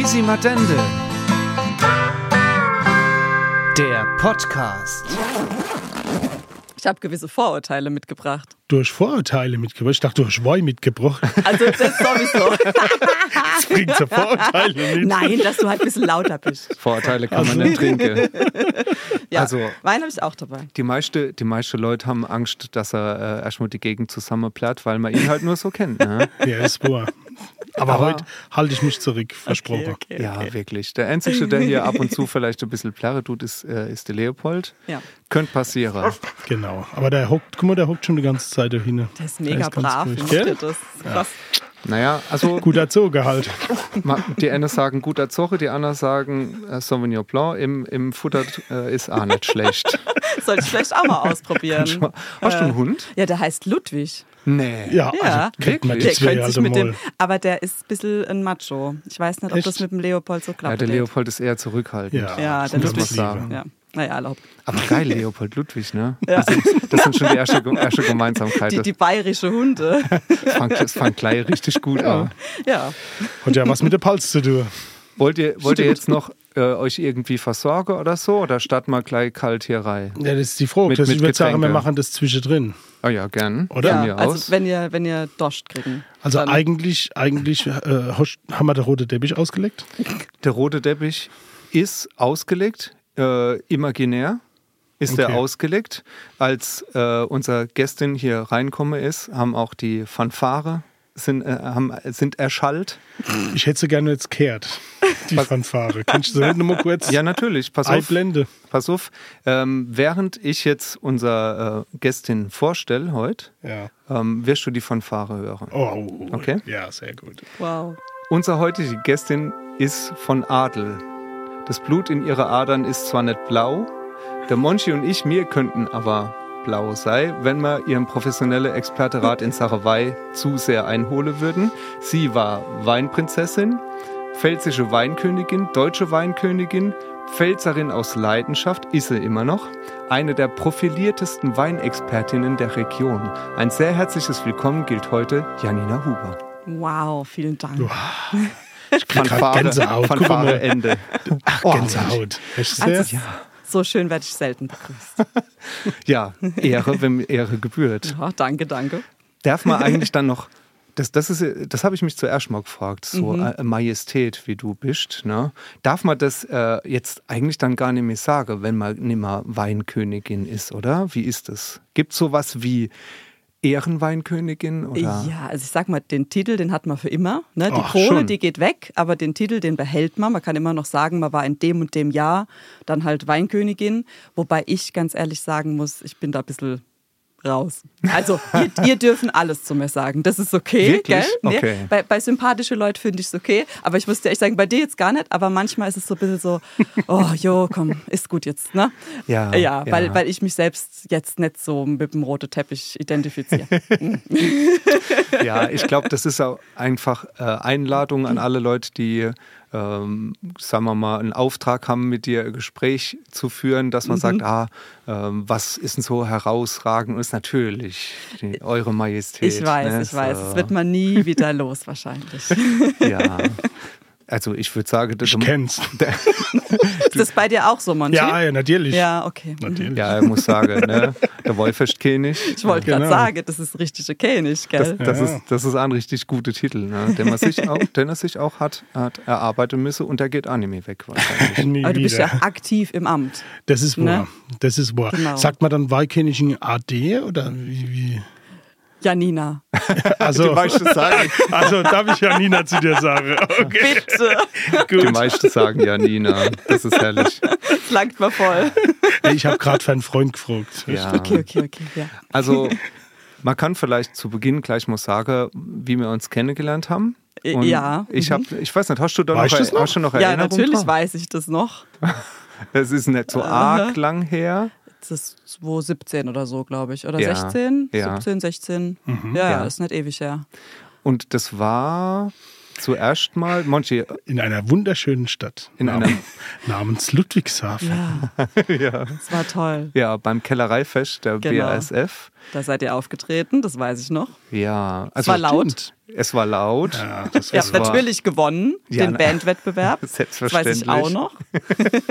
Quisimadende. Der Podcast. Ich habe gewisse Vorurteile mitgebracht. Du hast Vorurteile mitgebracht. Ich dachte, du hast Wein mitgebracht. Also das sowieso. Das bringt so Vorurteile mit. Nein, dass du halt ein bisschen lauter bist. Vorurteile kann man nicht trinken. Ja, Also- Wein habe ich auch dabei. Die meisten die meiste Leute haben Angst, dass er äh, erstmal die Gegend zusammenplärt, weil man ihn halt nur so kennt. Ne? Ja, ist wahr. Aber, Aber- heute halte ich mich zurück, versprochen. Okay, Ja, okay. wirklich. Der Einzige, der hier ab und zu vielleicht ein bisschen Plärre tut, ist, äh, ist der Leopold. Ja. Könnte passieren. Genau. Aber der hockt, guck mal, der hockt schon die ganze Zeit da hinten. Der ist mega ist ganz brav. ruhig, gell? das? Krass. Naja, also Gut erzogen halt. die einen sagen guter Zoche, die anderen sagen äh, Sauvignon Blanc im, im Futter äh, ist auch nicht schlecht. Sollte ich vielleicht auch mal ausprobieren. Hast du einen Hund? Ja, der heißt Ludwig. Nee. Ja, Ja. also kriegt man die Der zwei könnte sich also mit dem, mal. aber der ist ein bisschen ein Macho. Ich weiß nicht, ob Echt? das mit dem Leopold so klappt. Ja, der Leopold ist eher zurückhaltend. Ja, Ja, der muss Ludwig. man sagen. Ja, naja, erlaubt. Aber geil, Leopold Ludwig, ne? Ja. Das, sind, das sind schon die erste, erste Gemeinsamkeit. Die, die bayerische Hunde. Das fängt, das gleich richtig gut an. ja. Hat ja was mit der Palz zu tun. Wollt ihr, wollt ihr jetzt noch äh, euch irgendwie versorgen oder so? Oder starten wir gleich kalt hier rein? Ja, das ist die Frage. Mit- das, mit ich würde sagen, wir machen das zwischendrin. Ah ja, gern. Oder? Ja also aus. wenn ihr, wenn ihr Dost kriegen. Also eigentlich, eigentlich äh, haben wir den roten Teppich ausgelegt. Der rote Teppich ist ausgelegt, äh, imaginär ist Okay. er ausgelegt. Als äh, unsere Gästin hier reinkomme ist, haben auch die Fanfare sind, äh, haben, sind erschallt. Ich hätte sie gerne jetzt kehrt, die Fanfare. Kannst du noch mal kurz Ja, natürlich. Pass auf. einblenden? Pass auf. Ähm, während ich jetzt unsere äh, Gästin vorstelle heute, Ja. ähm, wirst du die Fanfare hören. Oh, Okay. Ja, sehr gut. Wow. Unsere heutige Gästin ist von Adel. Das Blut in ihrer Adern ist zwar nicht blau, der Monchi und ich, mir könnten aber blau sein, wenn wir ihren professionellen Experterat in Sache Weih zu sehr einholen würden. Sie war Weinprinzessin, pfälzische Weinkönigin, deutsche Weinkönigin, Pfälzerin aus Leidenschaft, ist sie immer noch, eine der profiliertesten Weinexpertinnen der Region. Ein sehr herzliches Willkommen gilt heute Janina Huber. Wow, vielen Dank. Ich krieg grad Gänsehaut. Fanfare. Ende. Ach, Oh, Gänsehaut. Echt Also, sehr? So schön werde ich selten begrüßt. Ja, Ehre, wenn Ehre gebührt. Ja, danke, danke. Darf man eigentlich dann noch, das, das, ist, das habe ich mich zuerst mal gefragt, so äh, Majestät, wie du bist, ne? darf man das äh, jetzt eigentlich dann gar nicht mehr sagen, wenn man nicht mehr Weinkönigin ist, oder? Wie ist das? Gibt es sowas wie Ehrenweinkönigin? Oder? Ja, also ich sag mal, den Titel, den hat man für immer. Ne? Die Ach, Krone, schon. die geht weg, aber den Titel, den behält man. Man kann immer noch sagen, man war in dem und dem Jahr dann halt Weinkönigin. Wobei ich ganz ehrlich sagen muss, ich bin da ein bisschen raus. Also, ihr, ihr dürfen alles zu mir sagen. Das ist okay, Wirklich? gell? Okay. Bei, bei sympathische Leuten finde ich es okay. Aber ich muss dir echt sagen, bei dir jetzt gar nicht. Aber manchmal ist es so ein bisschen so, oh, jo, komm, ist gut jetzt. Ne? Ja, ja, Weil, ja. weil ich mich selbst jetzt nicht so mit dem roten Teppich identifiziere. Ja, ich glaube, das ist auch einfach äh, Einladung an alle Leute, die, ähm, sagen wir mal, einen Auftrag haben, mit dir ein Gespräch zu führen, dass man Mhm. sagt, ah, ähm, was ist denn so herausragend? Und ist natürlich die, eure Majestät. Ich weiß, ne? ich weiß. Es wird man nie wieder los wahrscheinlich. Ja. Also ich würde sagen, das, Ich kenn's. Ist das bei dir auch so, Monty? Ja, ja, natürlich. Ja, okay. Mhm. Natürlich. ja, ich muss sagen, ne? der Wolf ist König. Ich wollte gerade Genau. sagen, das ist richtig okay, nicht, Das, gell? das, Ja. ist, das ist ein richtig guter Titel, ne? den, man sich auch, den er sich auch hat, hat erarbeiten müssen und der geht mehr weg wahrscheinlich. Aber du bist ja aktiv im Amt. Das ist wahr. Ne? Das ist wahr. Genau. Sagt man dann Weihkönigin AD oder wie? wie? Janina, Also, meisten sagen, also darf ich Janina zu dir sagen. Okay, bitte. die gut. meisten sagen ja Nina. Das ist herrlich. Das langt mal voll. Ich habe gerade für einen Freund gefragt. Ja. Okay, okay, okay. Ja. Also man kann vielleicht zu Beginn gleich mal sagen, wie wir uns kennengelernt haben. Äh, Und ja, Ich habe, ich weiß nicht, hast du da Weißt noch, du's noch? Hast du noch Ja, natürlich dran? weiß ich das noch. Es ist nicht so arg lang her. Das ist 2017 oder so, glaube ich. Oder Ja, 16? ja. 17, 16. Ja, Ja. ist nicht ewig her. Und das war zuerst mal, Monchi, In einer wunderschönen Stadt. In Nam- einer- namens Ludwigshafen. Ja, ja, das war toll. ja, beim Kellereifest der Genau. BASF. Da seid ihr aufgetreten, das weiß ich noch. Ja, Es war laut. Stimmt. Es war laut. Ja, das Ihr war habt war- natürlich gewonnen, Ja, den Bandwettbewerb. Das weiß ich Selbstverständlich. auch noch.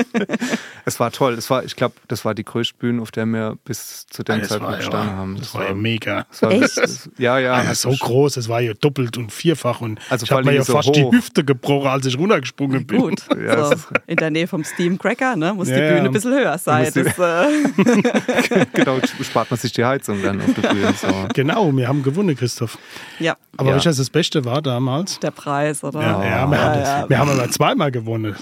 Es war toll. Es war, ich glaube, das war die größte Bühne, auf der wir bis zu dem das Zeitpunkt war, gestanden haben. das war ja mega. das war, Echt? das- Ja, ja. Ah, ja, also so groß, es war ja doppelt und vierfach und Also ich habe mir ja so fast hoch. die Hüfte gebrochen, als ich runtergesprungen bin. Gut. Ja, so, das in der Nähe vom Steam Cracker, ne? Muss die. Bühne ein bisschen höher sein. Das, äh, genau, spart man sich die Heizung dann auf der Bühne. So. Genau, wir haben gewonnen, Christoph. ja, Aber Ja. was das Beste war damals? der Preis, oder? Ja, ja, wir, haben, wir haben aber zweimal gewonnen.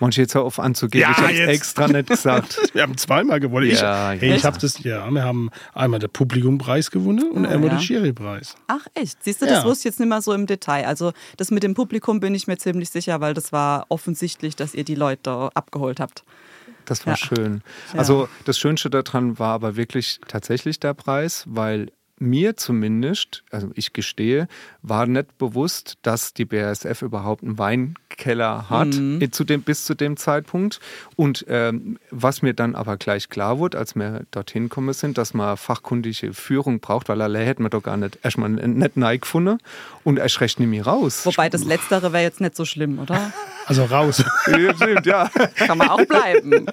Manche jetzt hör auf anzugeben. Ja, ich habe jetzt. extra nicht gesagt. Wir haben zweimal gewonnen. Ja, ich hey, ja. ich habe das, ja, wir haben einmal den Publikumpreis gewonnen und Ah, einmal ja. den Jurypreis. Ach echt, siehst du, das Ja. wusste ich jetzt nicht mehr so im Detail. Also das mit dem Publikum bin ich mir ziemlich sicher, weil das war offensichtlich, dass ihr die Leute abgeholt habt. Das war Ja. schön. Also das Schönste daran war aber wirklich tatsächlich der Preis, weil mir zumindest, also ich gestehe, war nicht bewusst, dass die BASF überhaupt einen Weinkeller hat Mhm. zu dem, bis zu dem Zeitpunkt. Und ähm, was mir dann aber gleich klar wurde, als wir dorthin gekommen sind, dass man fachkundige Führung braucht, weil alle hätten wir doch gar nicht erstmal nicht neu gefunden und erst recht nicht mehr raus. Wobei das Letztere wäre jetzt nicht so schlimm, oder? Also raus. Ja, stimmt, ja. Kann man auch bleiben.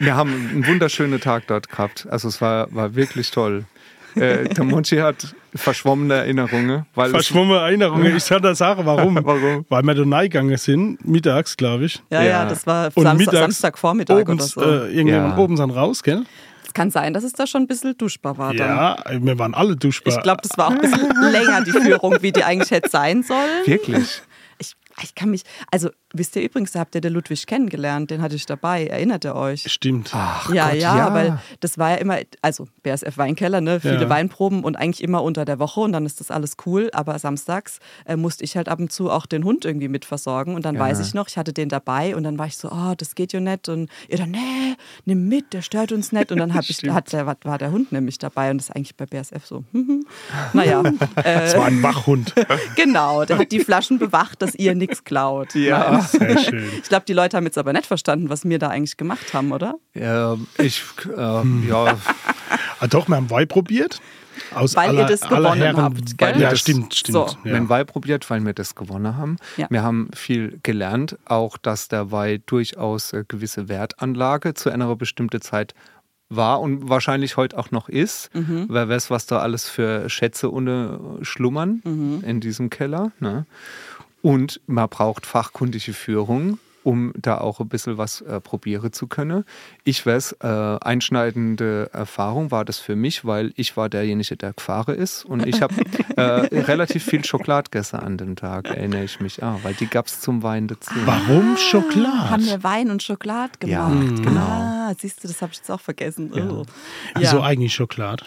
Wir haben einen wunderschönen Tag dort gehabt. Also es war, war wirklich toll. Äh, der Monchi hat verschwommene Erinnerungen, Verschwommene Erinnerungen. Ich kann das sagen, warum. Warum? Weil wir da reingegangen sind, mittags, glaube ich. Ja, ja, Ja. das war Und Samstag, mittags Samstagvormittag oder Obens, so. äh, irgendwann Ja. oben dann raus, gell? Es kann sein, dass es da schon ein bisschen duschbar war. Dann. Ja, wir waren alle duschbar. Ich glaube, das war auch ein bisschen länger, die Führung, wie die eigentlich hätte sein sollen. wirklich. Ich, ich kann mich, also wisst ihr übrigens, da habt ihr den Ludwig kennengelernt, den hatte ich dabei. Erinnert ihr euch? Stimmt. Ach ja, Gott, ja, weil das war ja immer, also BSF Weinkeller, ne, viele Ja. Weinproben und eigentlich immer unter der Woche und dann ist das alles cool, aber samstags äh, musste ich halt ab und zu auch den Hund irgendwie mit versorgen und dann weiß ich noch, ich hatte den dabei und dann war ich so, oh, das geht ja nicht und ihr dann, nee, nimm mit, der stört uns nicht und dann hab ich, hat der, war der Hund nämlich dabei und das ist eigentlich bei BSF so, hm, hm. naja, Es äh, war ein Wachhund. genau, der hat die Flaschen bewacht, dass ihr nichts klaut. Ja. Nein. Sehr schön. Ich glaube, die Leute haben jetzt aber nicht verstanden, was wir da eigentlich gemacht haben, oder? Ja, ich, äh, ja, Ah, doch, wir haben Wein probiert. Aus Weil ihr aller, das aller gewonnen Herren, habt, gell? Ja, Das- stimmt, stimmt. So. wir Ja. haben Weih probiert, weil wir das gewonnen haben. Ja. Wir haben viel gelernt, auch dass der Weih durchaus äh, gewisse Wertanlage zu einer bestimmten Zeit war und wahrscheinlich heute auch noch ist. Mhm. Wer weiß, was da alles für Schätze ohne schlummern Mhm. in diesem Keller. Ne? Und man braucht fachkundige Führung, um da auch ein bisschen was äh, probieren zu können. Ich weiß, äh, einschneidende Erfahrung war das für mich, weil ich war derjenige, der gefahren ist und ich habe äh, relativ viel Schokolade gegessen an dem Tag, erinnere ich mich. Ah, weil die gab es zum Wein dazu. Warum Haben Schokolade? wir Wein und Schokolade Ja, gemacht. genau. Ah, siehst du, das habe ich jetzt auch vergessen. Oh. Wieso Ja, eigentlich Schokolade?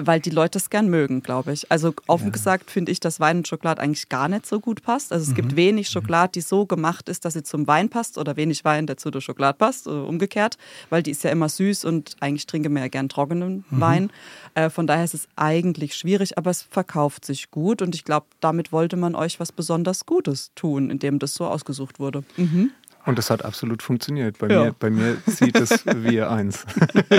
weil die Leute es gern mögen, glaube ich. Also offen gesagt finde ich, dass Wein und Schokolade eigentlich gar nicht so gut passt. Also es gibt Mhm. wenig Schokolade, die so gemacht ist, dass sie zum Wein passt oder wenig Wein, der zu der Schokolade passt, umgekehrt, weil die ist ja immer süß und eigentlich trinken wir ja gern trockenen Mhm. Wein. Äh, von daher ist es eigentlich schwierig, aber es verkauft sich gut und ich glaube, damit wollte man euch was besonders Gutes tun, indem das so ausgesucht wurde. Mhm. Und das hat absolut funktioniert. Bei, Ja. mir, bei mir sieht es wie eins.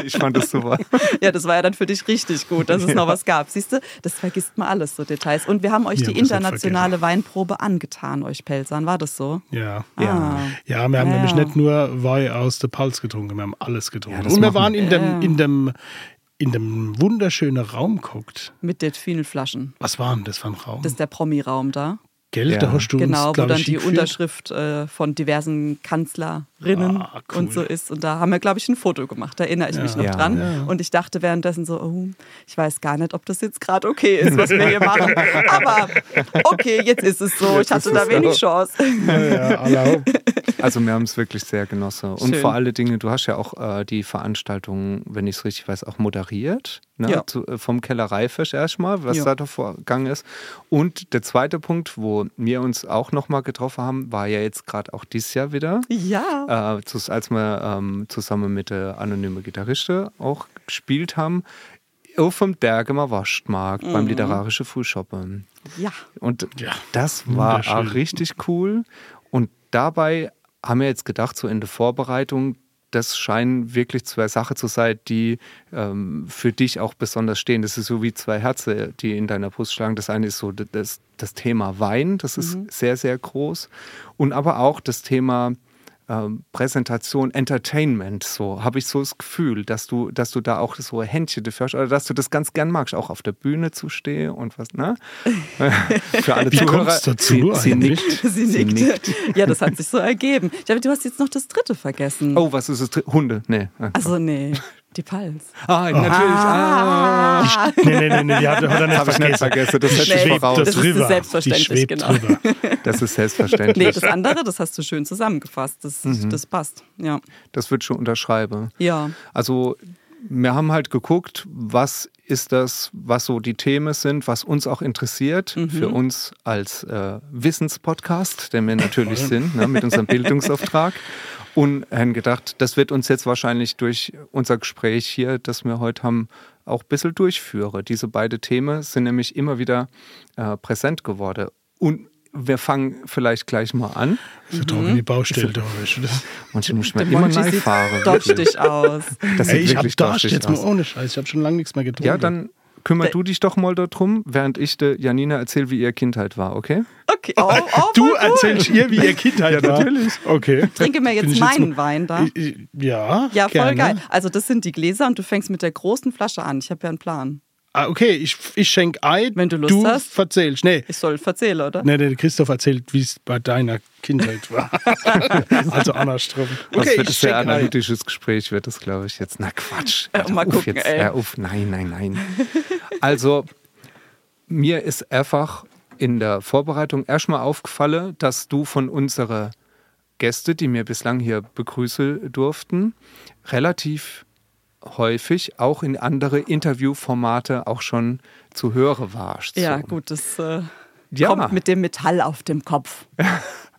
ich fand das super. Ja, das war ja dann für dich richtig gut, dass es noch was gab. Siehst du, das vergisst man alles, so Details. Und wir haben euch Ja, die internationale Weinprobe angetan, euch Pelzern. War das so? Ja. Ah. Ja, wir haben Ja. nämlich nicht nur Wein aus der Pals getrunken, wir haben alles getrunken. Ja, Und wir waren in dem, Ja. in dem, in dem wunderschönen Raum geguckt. Mit den vielen Flaschen. Was war denn das für ein Raum? Das ist der Promi-Raum da. Geld, Ja. da hast du Genau, uns, wo dann ich, die hingeführt. Unterschrift äh, von diversen Kanzlerinnen Ah, cool. und so ist. Und da haben wir, glaube ich, ein Foto gemacht. Da erinnere ich mich noch Ja. dran. Ja. Und ich dachte währenddessen so, oh, ich weiß gar nicht, ob das jetzt gerade okay ist, was wir hier machen. Aber okay, jetzt ist es so. Ich hatte da wenig. Chance. Ja, ja, alle- Also wir haben es wirklich sehr genossen. Und Schön. vor allen Dingen, du hast ja auch äh, die Veranstaltung, wenn ich es richtig weiß, auch moderiert. Ne? Ja. Zu, äh, vom Kellereifisch erstmal, was Ja. da davor gegangen ist. Und der zweite Punkt, wo wir uns auch nochmal getroffen haben, war ja jetzt gerade auch dieses Jahr wieder. Ja. Äh, als wir ähm, zusammen mit der anonymen Gitarriste auch gespielt haben. Auf dem Bergemer Waschmarkt Mhm. beim literarischen Frühshoppen. Ja. Und Ja, das war richtig cool. Und dabei haben wir jetzt gedacht, so in der Vorbereitung, das scheinen wirklich zwei Sachen zu sein, die ähm, für dich auch besonders stehen. Das ist so wie zwei Herzen, die in deiner Brust schlagen. Das eine ist so das, das Thema Wein, das ist sehr, sehr groß. Und aber auch das Thema ähm, Präsentation, Entertainment, so habe ich so das Gefühl, dass du, dass du da auch so Händchen dafür hast oder dass du das ganz gern magst, auch auf der Bühne zu stehen und was, ne? Für alle Wie Zuhörer. dazu sie, sie eigentlich? nickt. Sie nickt. Ja, das hat sich so ergeben. Ich glaube, du hast jetzt noch das dritte vergessen. Oh, was ist das? Dritte? Hunde? Nee. Also nee, die Pals. Ah, natürlich. Ah. Nee, nee, nee, nee, die hat, er nicht Habe ich nicht vergessen. vergessen. Das hätte Nee, ich Schwebt voraus. das Das ist rüber. selbstverständlich, Die schwebt genau. drüber. Das ist selbstverständlich. Nee, das andere, das hast du schön zusammengefasst. Das, das passt. Ja. Das wird schon unterschreiben. Ja. Also wir haben halt geguckt, was ist das, was so die Themen sind, was uns auch interessiert für uns als äh, Wissenspodcast, der wir natürlich sind, ne, mit unserem Bildungsauftrag. Und haben gedacht, das wird uns jetzt wahrscheinlich durch unser Gespräch hier, das wir heute haben, auch ein bisschen durchführen. Diese beiden Themen sind nämlich immer wieder äh, präsent geworden. Und wir fangen vielleicht gleich mal an. So trocken die Baustelle du das? Manchmal muss man immer fahren. Doppstich aus. Das Ey, sieht ich hab wirklich Durst dorstig jetzt aus. mal ohne Scheiß. Ich habe schon lange nichts mehr getrunken. Ja, dann kümmer du dich doch mal darum, während ich der Janina erzähle, wie ihr Kindheit war, okay? Okay. Oh, oh, Du voll cool. erzählst ihr, wie ihr Kindheit Ja, war? natürlich. Okay. Trinke mir jetzt ich meinen mal- Wein da. Ich- ich- Ja, Ja, voll gerne. geil. Also das sind die Gläser und du fängst mit der großen Flasche an. Ich habe ja einen Plan. Ah, okay, ich, ich schenke ein. Wenn du Lust du hast. verzählst. Nee, Ich soll erzählen, oder? nee, der Christoph erzählt, wie es bei deiner Kindheit war. also andersrum. Das Okay, wird ich ein sehr schenke ein. analytisches Gespräch, wird das, glaube ich, jetzt. Na Quatsch. Äh, Hör mal auf gucken, jetzt. ey. Hör auf. Nein, nein, nein. Also, mir ist einfach in der Vorbereitung erstmal aufgefallen, dass du von unseren Gäste, die mir bislang hier begrüßen durften, relativ häufig auch in andere Interviewformate auch schon zu hören warst. Ja, so. gut, das äh, Ja. kommt mit dem Metall auf dem Kopf.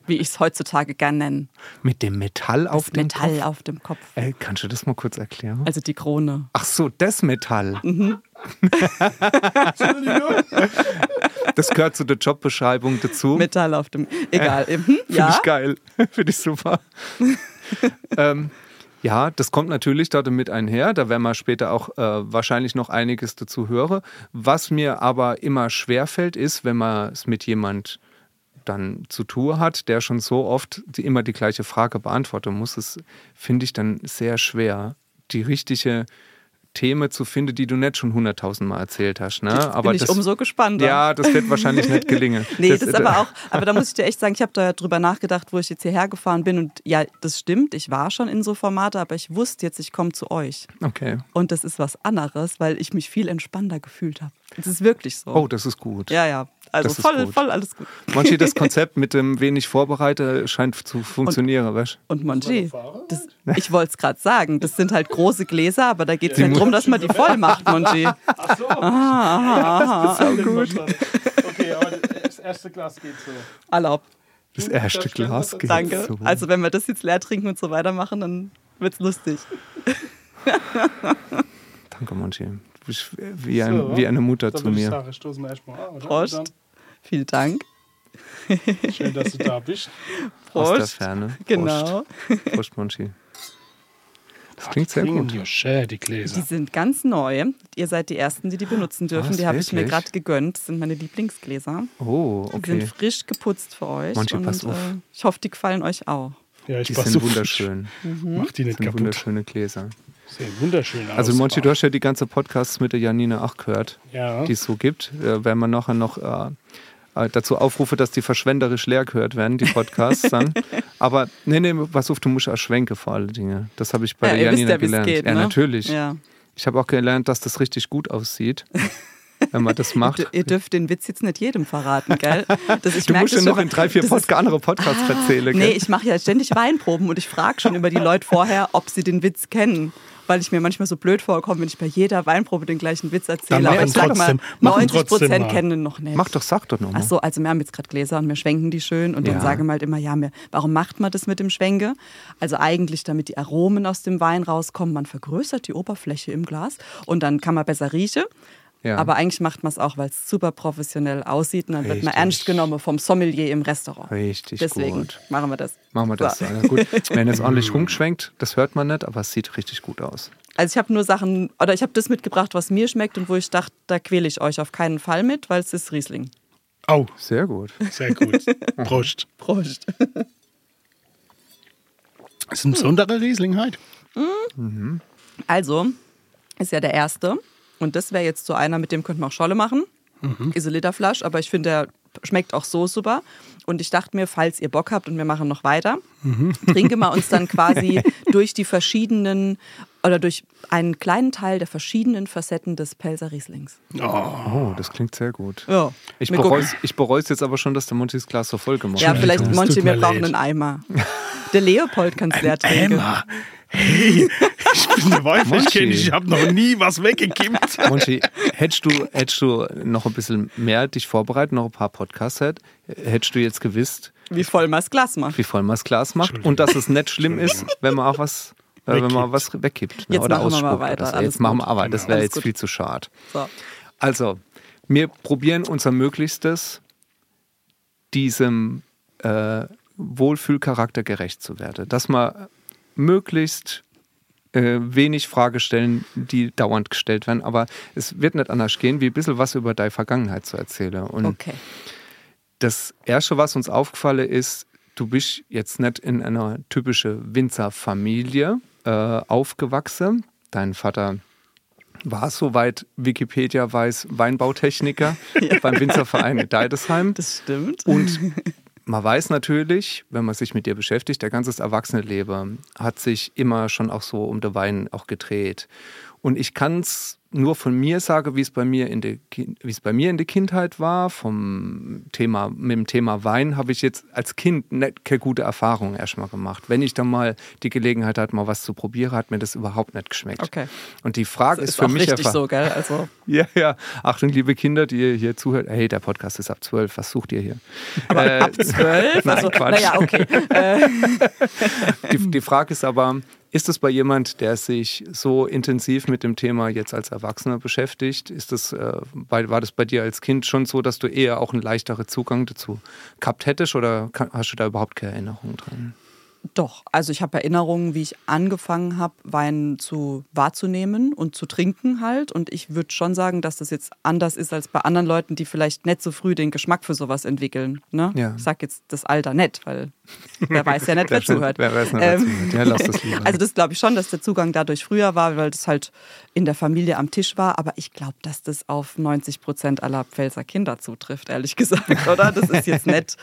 Wie ich es heutzutage gern nenne. Mit dem Metall auf Das dem Metall Kopf. auf dem Kopf. Ey, kannst du das mal kurz erklären? Also die Krone. Ach so, das Metall. Mhm. das gehört zu der Jobbeschreibung dazu. Metall auf dem. Egal. Mhm, Finde ja. ich geil. Finde ich super. ähm, ja, das kommt natürlich damit einher. Da werden wir später auch äh, wahrscheinlich noch einiges dazu hören. Was mir aber immer schwerfällt, ist, wenn man es mit jemand dann zu tun hat, der schon so oft die, immer die gleiche Frage beantworten muss, das finde ich dann sehr schwer, die richtige Themen zu finden, die du nicht schon hunderttausendmal erzählt hast. Ne? Jetzt bin ich das, umso gespannter. Ja, das wird wahrscheinlich nicht gelingen. Nee, das, ist aber auch, aber da muss ich dir echt sagen, ich habe da drüber nachgedacht, wo ich jetzt hierher gefahren bin und ja, das stimmt, ich war schon in so Formate, aber ich wusste jetzt, ich komme zu euch. Okay. Und das ist was anderes, weil ich mich viel entspannter gefühlt habe. Das ist wirklich so. Oh, das ist gut. ja, ja. Also das ist voll, gut. voll alles gut. Manche das Konzept mit dem wenig Vorbereite scheint zu funktionieren, weißt du? Und Monchi, das, ich wollte es gerade sagen, das sind halt große Gläser, aber da geht es nicht muss- darum, dass man die voll macht, Monchi. gut. Okay, aber das erste Glas geht so. Erlaubt. Das erste Glas geht Danke. so. Also wenn wir das jetzt leer trinken und so weitermachen, dann wird's lustig. Danke, Monchi. Bist wie, ein, So, wie eine Mutter zu mir. sagen, stoßen wir erstmal an. oder? Prost. Dann, Vielen Dank. Schön, dass du da bist. Aus der Prost. Ferne. Genau. Prost, Prost Monchi. Das klingt sehr gut. ja schön, die Die Gläser. sind ganz neu. Ihr seid die Ersten, die die benutzen dürfen. Was, die habe ich mir gerade gegönnt. Das sind meine Lieblingsgläser. Oh, Die okay. sind frisch geputzt für euch. Manche, und pass auf. Äh, ich hoffe, die gefallen euch auch. Ja, ich Die sind so wunderschön. Mach die nicht Das sind kaputt. wunderschöne Gläser. Sehen wunderschön aus. Also Monchi, du hast ja die ganze Podcasts mit der Janine auch gehört, Ja. die es so gibt. Äh, werden wir nachher noch äh, äh, dazu aufrufe, dass die verschwenderisch leer gehört werden, die Podcasts dann. Aber nee, nee, pass auf, du musst auch schwenken vor allen Dingen. Das habe ich bei ja, der ihr wisst Janina ja, gelernt. geht. ja, ne? natürlich. Ja. Ich habe auch gelernt, dass das richtig gut aussieht, wenn man das macht. Ihr dürft den Witz jetzt nicht jedem verraten, gell? Das, ich Du musst ja noch in drei, vier Podca andere Podcasts erzählen. Nee, gell? ich mache ja ständig Weinproben und ich frage schon über die Leute vorher, ob sie den Witz kennen. Weil ich mir manchmal so blöd vorkomme, wenn ich bei jeder Weinprobe den gleichen Witz erzähle. Dann Aber ich sag mal, trotzdem- machen 90 trotzdem Prozent kennen den noch nicht. Mach doch, sag doch nochmal. Ach so, also wir haben jetzt gerade Gläser und wir schwenken die schön und Ja. dann sagen wir halt immer, ja, wir, warum macht man das mit dem Schwenke? Also eigentlich, damit die Aromen aus dem Wein rauskommen, man vergrößert die Oberfläche im Glas und dann kann man besser riechen. Ja. Aber eigentlich macht man es auch, weil es super professionell aussieht und dann wird man Richtig. ernst genommen vom Sommelier im Restaurant. Richtig Deswegen gut. machen wir das. Machen wir das. So. Ja, gut. Wenn jetzt ordentlich rumschwenkt, das hört man nicht, aber es sieht richtig gut aus. Also ich habe nur Sachen, oder ich habe das mitgebracht, was mir schmeckt und wo ich dachte, da quäle ich euch auf keinen Fall mit, weil es ist Riesling. Oh, Sehr gut. sehr gut. Prost. Prost. Ist ein besonderer Riesling halt. Also, ist ja der erste. Und das wäre jetzt so einer, mit dem könnte man auch Scholle machen. Ist ein Literflasch, aber ich finde, der schmeckt auch so super. Und ich dachte mir, falls ihr Bock habt und wir machen noch weiter, trinken wir uns dann quasi durch die verschiedenen oder durch einen kleinen Teil der verschiedenen Facetten des Pelzer Rieslings. Oh, das klingt sehr gut. Ja, Ich wir bereue bereu's jetzt aber schon, dass der Monty das Glas so voll gemacht Ja, hat. vielleicht, Es Monty, wir mir brauchen einen Eimer. Der Leopold kann es leer trinken. Emma, hey, ich bin der Monchi. Weißfischkind, ich habe noch nie was weggekippt. Monty, hättest du, hättest du noch ein bisschen mehr dich vorbereitet, noch ein paar Podcasts hätt, hättest du jetzt gewusst, Wie voll man das Glas macht. wie voll man das Glas macht und dass es nicht schlimm ist, wenn man auch was, äh, wenn man Wegkippt. was wegkippt. ne, Jetzt oder machen wir mal weiter, alles Jetzt machen wir gut. aber, das wäre Alles jetzt gut. viel zu schade. So. Also, wir probieren unser Möglichstes, diesem äh, Wohlfühlcharakter gerecht zu werden. Dass wir möglichst äh, wenig Frage stellen, die dauernd gestellt werden. Aber es wird nicht anders gehen, wie ein bisschen was über deine Vergangenheit zu erzählen. Und Okay. das Erste, was uns aufgefallen ist, du bist jetzt nicht in einer typischen Winzerfamilie äh, aufgewachsen. Dein Vater war, soweit Wikipedia weiß, Weinbautechniker beim Winzerverein in Deidesheim. Das stimmt. Und man weiß natürlich, wenn man sich mit dir beschäftigt, der ganze Erwachsenenleben hat sich immer schon auch so um den Wein auch gedreht. Und ich kann es nur von mir sagen, wie es bei mir in der wie es bei mir in der Kindheit war. Vom Thema mit dem Thema Wein habe ich jetzt als Kind nicht keine gute Erfahrung erstmal gemacht. Wenn ich dann mal die Gelegenheit hatte, mal was zu probieren, hat mir das überhaupt nicht geschmeckt. Okay. Und die Frage Das ist, ist für auch mich richtig so, gell? Also, ja, ja. Achtung, liebe Kinder, die ihr hier zuhört. Hey, der Podcast ist ab 12. Was sucht ihr hier? aber Äh, ab zwölf? Nein, Also, Quatsch. naja, okay. Die, die Frage ist aber, ist es bei jemand, der sich so intensiv mit dem Thema jetzt als Erwachsener beschäftigt, ist das, äh, war das bei dir als Kind schon so, dass du eher auch einen leichteren Zugang dazu gehabt hättest oder hast du da überhaupt keine Erinnerung dran? Doch, also ich habe Erinnerungen, wie ich angefangen habe, Wein zu wahrzunehmen und zu trinken halt. Und ich würde schon sagen, dass das jetzt anders ist als bei anderen Leuten, die vielleicht nicht so früh den Geschmack für sowas entwickeln. Ne? Ja. Ich sag jetzt das Alter nicht, weil wer weiß ja nicht, wer zuhört. Wer weiß nicht, wer Ähm, zuhört. Ja, lass das lieber. Also das glaube ich schon, dass der Zugang dadurch früher war, weil das halt in der Familie am Tisch war. Aber ich glaube, dass das auf 90 Prozent aller Pfälzer Kinder zutrifft, ehrlich gesagt, oder? Das ist jetzt nett.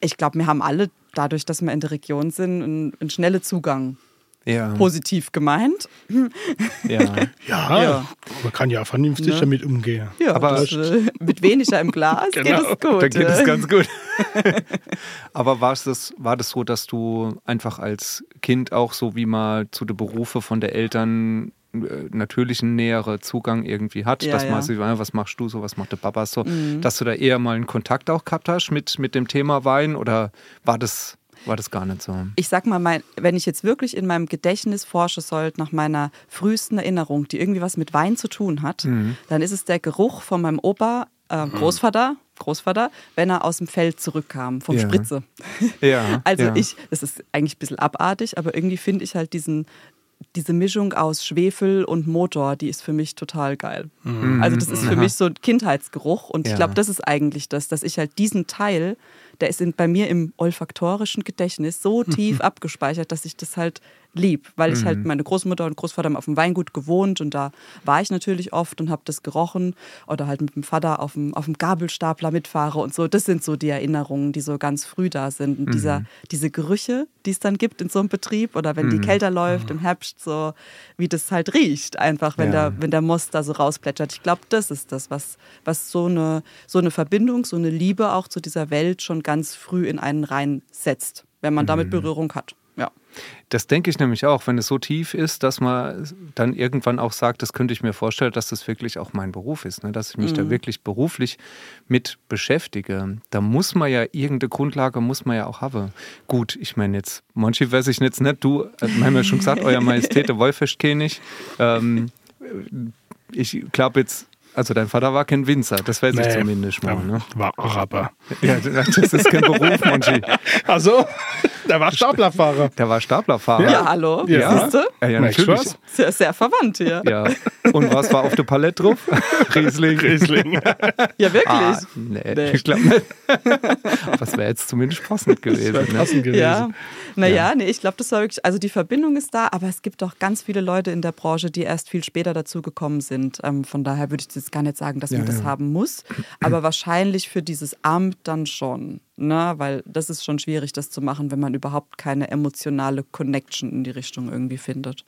Ich glaube, wir haben alle, dadurch, dass wir in der Region sind, einen, einen schnellen Zugang. ja, Positiv gemeint. ja. Ja, Ja. man kann ja vernünftig Ne? damit umgehen. Ja, Aber- das, äh, mit weniger im Glas geht Genau, es gut. Da geht es ganz gut. Aber war das, war das so, dass du einfach als Kind auch so wie man zu den Berufe von der Eltern natürlichen nähere Zugang irgendwie hat, Ja, dass man ja. Mhm. sich, äh, was machst du so, was macht der Papa so, dass du da eher mal einen Kontakt auch gehabt hast mit, mit dem Thema Wein oder war das, war das gar nicht so? ich sag mal, mein, wenn ich jetzt wirklich in meinem Gedächtnis forschen sollte nach meiner frühesten Erinnerung, die irgendwie was mit Wein zu tun hat, Mhm. dann ist es der Geruch von meinem Opa, äh, Großvater, Großvater, wenn er aus dem Feld zurückkam, vom Ja. Spritze. Ja, Also ja. ich, das ist eigentlich ein bisschen abartig, aber irgendwie finde ich halt diesen, diese Mischung aus Schwefel und Motor, die ist für mich total geil. Also das ist für mich so ein Kindheitsgeruch und ich Ja. glaube, das ist eigentlich das, dass ich halt diesen Teil, der ist in, bei mir im olfaktorischen Gedächtnis so tief abgespeichert, dass ich das halt lieb, weil ich halt meine Großmutter und Großvater haben auf dem Weingut gewohnt und da war ich natürlich oft und habe das gerochen oder halt mit dem Vater auf dem, auf dem Gabelstapler mitfahre und so. Das sind so die Erinnerungen, die so ganz früh da sind. Und dieser, diese Gerüche, die es dann gibt in so einem Betrieb oder wenn die kälter läuft im Herbst, so wie das halt riecht, einfach, wenn, Ja. der, wenn der Most da so rausplätschert. Ich glaube, das ist das, was, was so, eine, so eine Verbindung, so eine Liebe auch zu dieser Welt schon ganz früh in einen reinsetzt, wenn man damit Berührung hat. Ja. Das denke ich nämlich auch, wenn es so tief ist, dass man dann irgendwann auch sagt, das könnte ich mir vorstellen, dass das wirklich auch mein Beruf ist, ne? dass ich mich da wirklich beruflich mit beschäftige. Da muss man ja irgendeine Grundlage, muss man ja auch haben. Gut, ich meine jetzt, manche weiß ich jetzt nicht, du, äh, wir haben ja schon gesagt, Euer Majestät, der Wolfeschkönig. Ähm, ich glaube jetzt, also dein Vater war kein Winzer, das weiß ich Nee. zumindest mal. Ja, Ne? War Araber. Ja, das ist kein Beruf, Monchi. Also, der war Staplerfahrer. Der war Staplerfahrer. Ja, hallo. Ja. Siehst du? ja, ja natürlich. Sehr, sehr verwandt hier. Ja, Ja. Und was war auf der Palette drauf? Riesling. Riesling. wirklich. Ah, nee, Nee. ich glaube nicht. Was wäre jetzt zumindest passend gewesen. Wäre Ne? passend gewesen. Ja, naja, nee, ich glaube, das war wirklich, also die Verbindung ist da, aber es gibt auch ganz viele Leute in der Branche, die erst viel später dazu gekommen sind. Ähm, von daher würde ich jetzt gar nicht sagen, dass Ja, man das ja. haben muss, aber wahrscheinlich für dieses Amt dann schon, ne? weil das ist schon schwierig, das zu machen, wenn man überhaupt keine emotionale Connection in die Richtung irgendwie findet.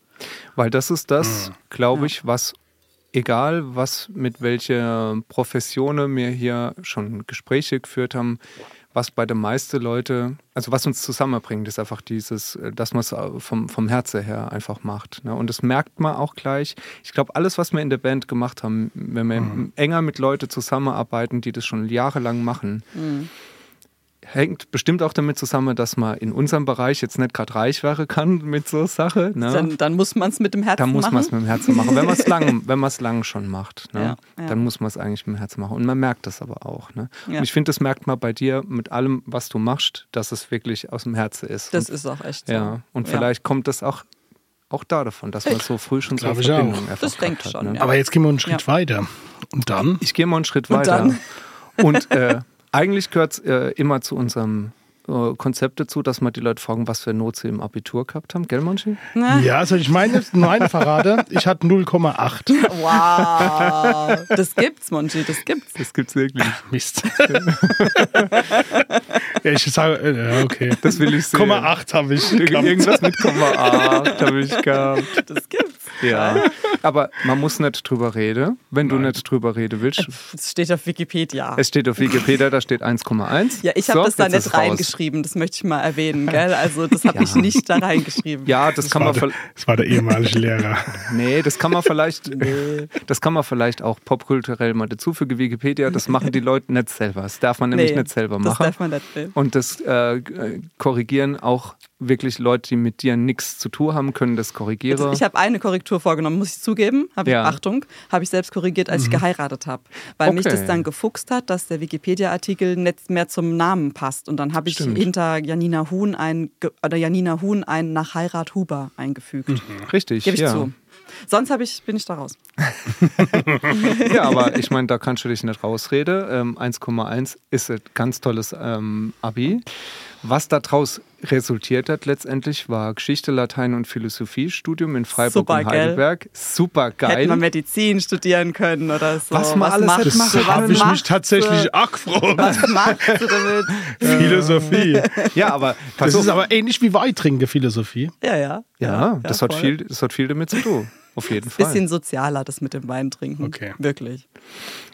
Weil das ist das, glaube ich, was, egal was, mit welcher Profession wir hier schon Gespräche geführt haben, was bei den meisten Leute, also was uns zusammenbringt, ist einfach dieses, äh, dass man es vom, vom Herzen her einfach macht. Ne? Und das merkt man auch gleich. Ich glaube, alles, was wir in der Band gemacht haben, wenn wir enger mit Leuten zusammenarbeiten, die das schon jahrelang machen, hängt bestimmt auch damit zusammen, dass man in unserem Bereich jetzt nicht gerade reich werden kann mit so Sache. Ne? Dann, dann muss man es mit dem Herzen Da muss machen. man es mit dem Herzen machen. Wenn man es lang, wenn man es lang schon macht, ne? Ja, ja. dann muss man es eigentlich mit dem Herzen machen. Und man merkt das aber auch. Ne? Ja. Und ich finde, das merkt man bei dir mit allem, was du machst, dass es wirklich aus dem Herzen ist. Das und, ist auch echt so. ja. Und Ja. vielleicht kommt das auch, auch da davon, dass man so früh schon so eine. Verbindung einfach Das denke ich hat, schon, Ne? ja. Aber jetzt gehen wir einen Schritt Ja. weiter. Und dann? Ich gehe mal einen Schritt Und weiter. dann? Und äh, eigentlich gehört es äh, immer zu unserem äh, Konzept dazu, dass wir die Leute fragen, was für Note sie im Abitur gehabt haben. Gell, Monchi? Ja, soll ich meine, meine verrate? Ich hatte 0,8. Wow, das gibt's, Monchi, das gibt's. Das gibt's wirklich. Mist. ja, ich sage, äh, ja, okay. Das will ich sehen. 0,8 habe ich. gehabt. Irgendwas mit Komma 8 habe ich gehabt. Das gibt's. Ja. Aber man muss nicht drüber reden, wenn du nicht drüber reden willst. Das steht auf Wikipedia. Es steht auf Wikipedia, da steht 1,1. Ja, ich habe So, das da nicht raus. Reingeschrieben, das möchte ich mal erwähnen, gell? Also das habe ich nicht da reingeschrieben. Ja, das, kann war man der, das war der ehemalige Lehrer. Nee, das kann man vielleicht das kann man vielleicht auch popkulturell mal dazufügen. Wikipedia, das machen die Leute nicht selber. Das darf man nämlich Nee, nicht selber Das machen. darf man nicht will. Und das äh, korrigieren auch wirklich Leute, die mit dir nichts zu tun haben, können das korrigieren. Ich habe eine Korrektur vorgenommen, muss ich zugeben. Hab ich, Ja. Achtung, habe ich selbst korrigiert, als ich geheiratet habe. Weil mich Okay. das dann gefuchst hat, dass der Wikipedia-Artikel nicht mehr zum Namen passt. Und dann habe ich. Hinter Janina Huhn ein, oder Janina Huhn ein nach Heirat Huber eingefügt. Richtig, Gebe ich ja. zu. Sonst hab ich, bin ich da raus. Ja, aber ich meine, da kannst du dich nicht rausreden. Ähm, 1,1 ist ein ganz tolles ähm, Abi. Was daraus resultiert hat letztendlich, war Geschichte, Latein und Philosophiestudium in Freiburg Super, und gell? Heidelberg. Super Hätte man geil. Medizin studieren können oder so. Was man alles machst hätte du? machen Das Was habe ich mich tatsächlich du? auch gefragt. Was machst du damit? Philosophie. Ja, aber Das ist aber ähnlich wie Weitrinke Philosophie. Ja, ja. ja, das, hat voll. viel, das hat viel damit zu tun. Auf jeden Fall. Bisschen sozialer, das mit dem Wein trinken. Okay. Wirklich.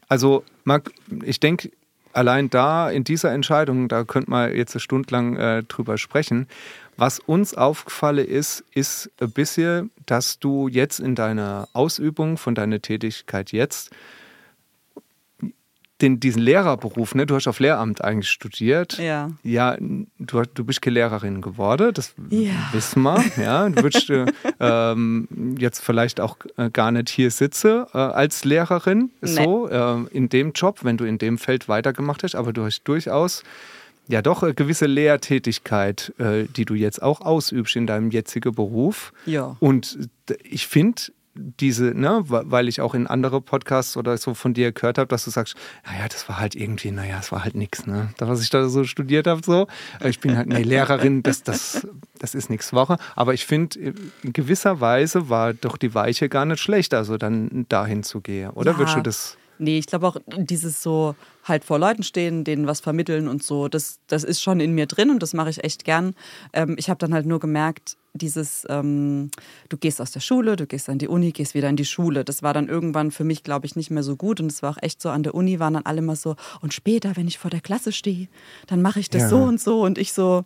Also, Marc, ich denke, allein da in dieser Entscheidung, da könnte man jetzt eine Stunde lang äh, drüber sprechen. Was uns aufgefallen ist, ist ein bisschen, dass du jetzt in deiner Ausübung von deiner Tätigkeit jetzt den, diesen Lehrerberuf, ne, du hast auf Lehramt eigentlich studiert. Ja. Ja, du, du bist keine Lehrerin geworden, das Ja. wissen wir. Ja, du würdest äh, ähm, jetzt vielleicht auch äh, gar nicht hier sitzen äh, als Lehrerin, so äh, in dem Job, wenn du in dem Feld weitergemacht hast, aber du hast durchaus ja doch eine gewisse Lehrtätigkeit, äh, die du jetzt auch ausübst in deinem jetzigen Beruf. Ja. Und ich finde diese, ne, weil ich auch in andere Podcasts oder so von dir gehört habe, dass du sagst, naja, das war halt irgendwie, naja, es war halt nichts, ne? Da, was ich da so studiert habe, so. Äh, Ich bin halt eine Lehrerin, das, das, das ist nichts Woche. Aber ich finde, in gewisser Weise war doch die Weiche gar nicht schlecht, also dann dahin zu gehen. Oder Ja. würdest du das? Nee, ich glaube auch dieses so halt vor Leuten stehen, denen was vermitteln und so, das, das ist schon in mir drin und das mache ich echt gern. Ähm, ich habe dann halt nur gemerkt, dieses, ähm, du gehst aus der Schule, du gehst an die Uni, gehst wieder in die Schule. Das war dann irgendwann für mich, glaube ich, nicht mehr so gut und es war auch echt so, an der Uni waren dann alle immer so, und später, wenn ich vor der Klasse stehe, dann mache ich das Ja. so und so und ich so,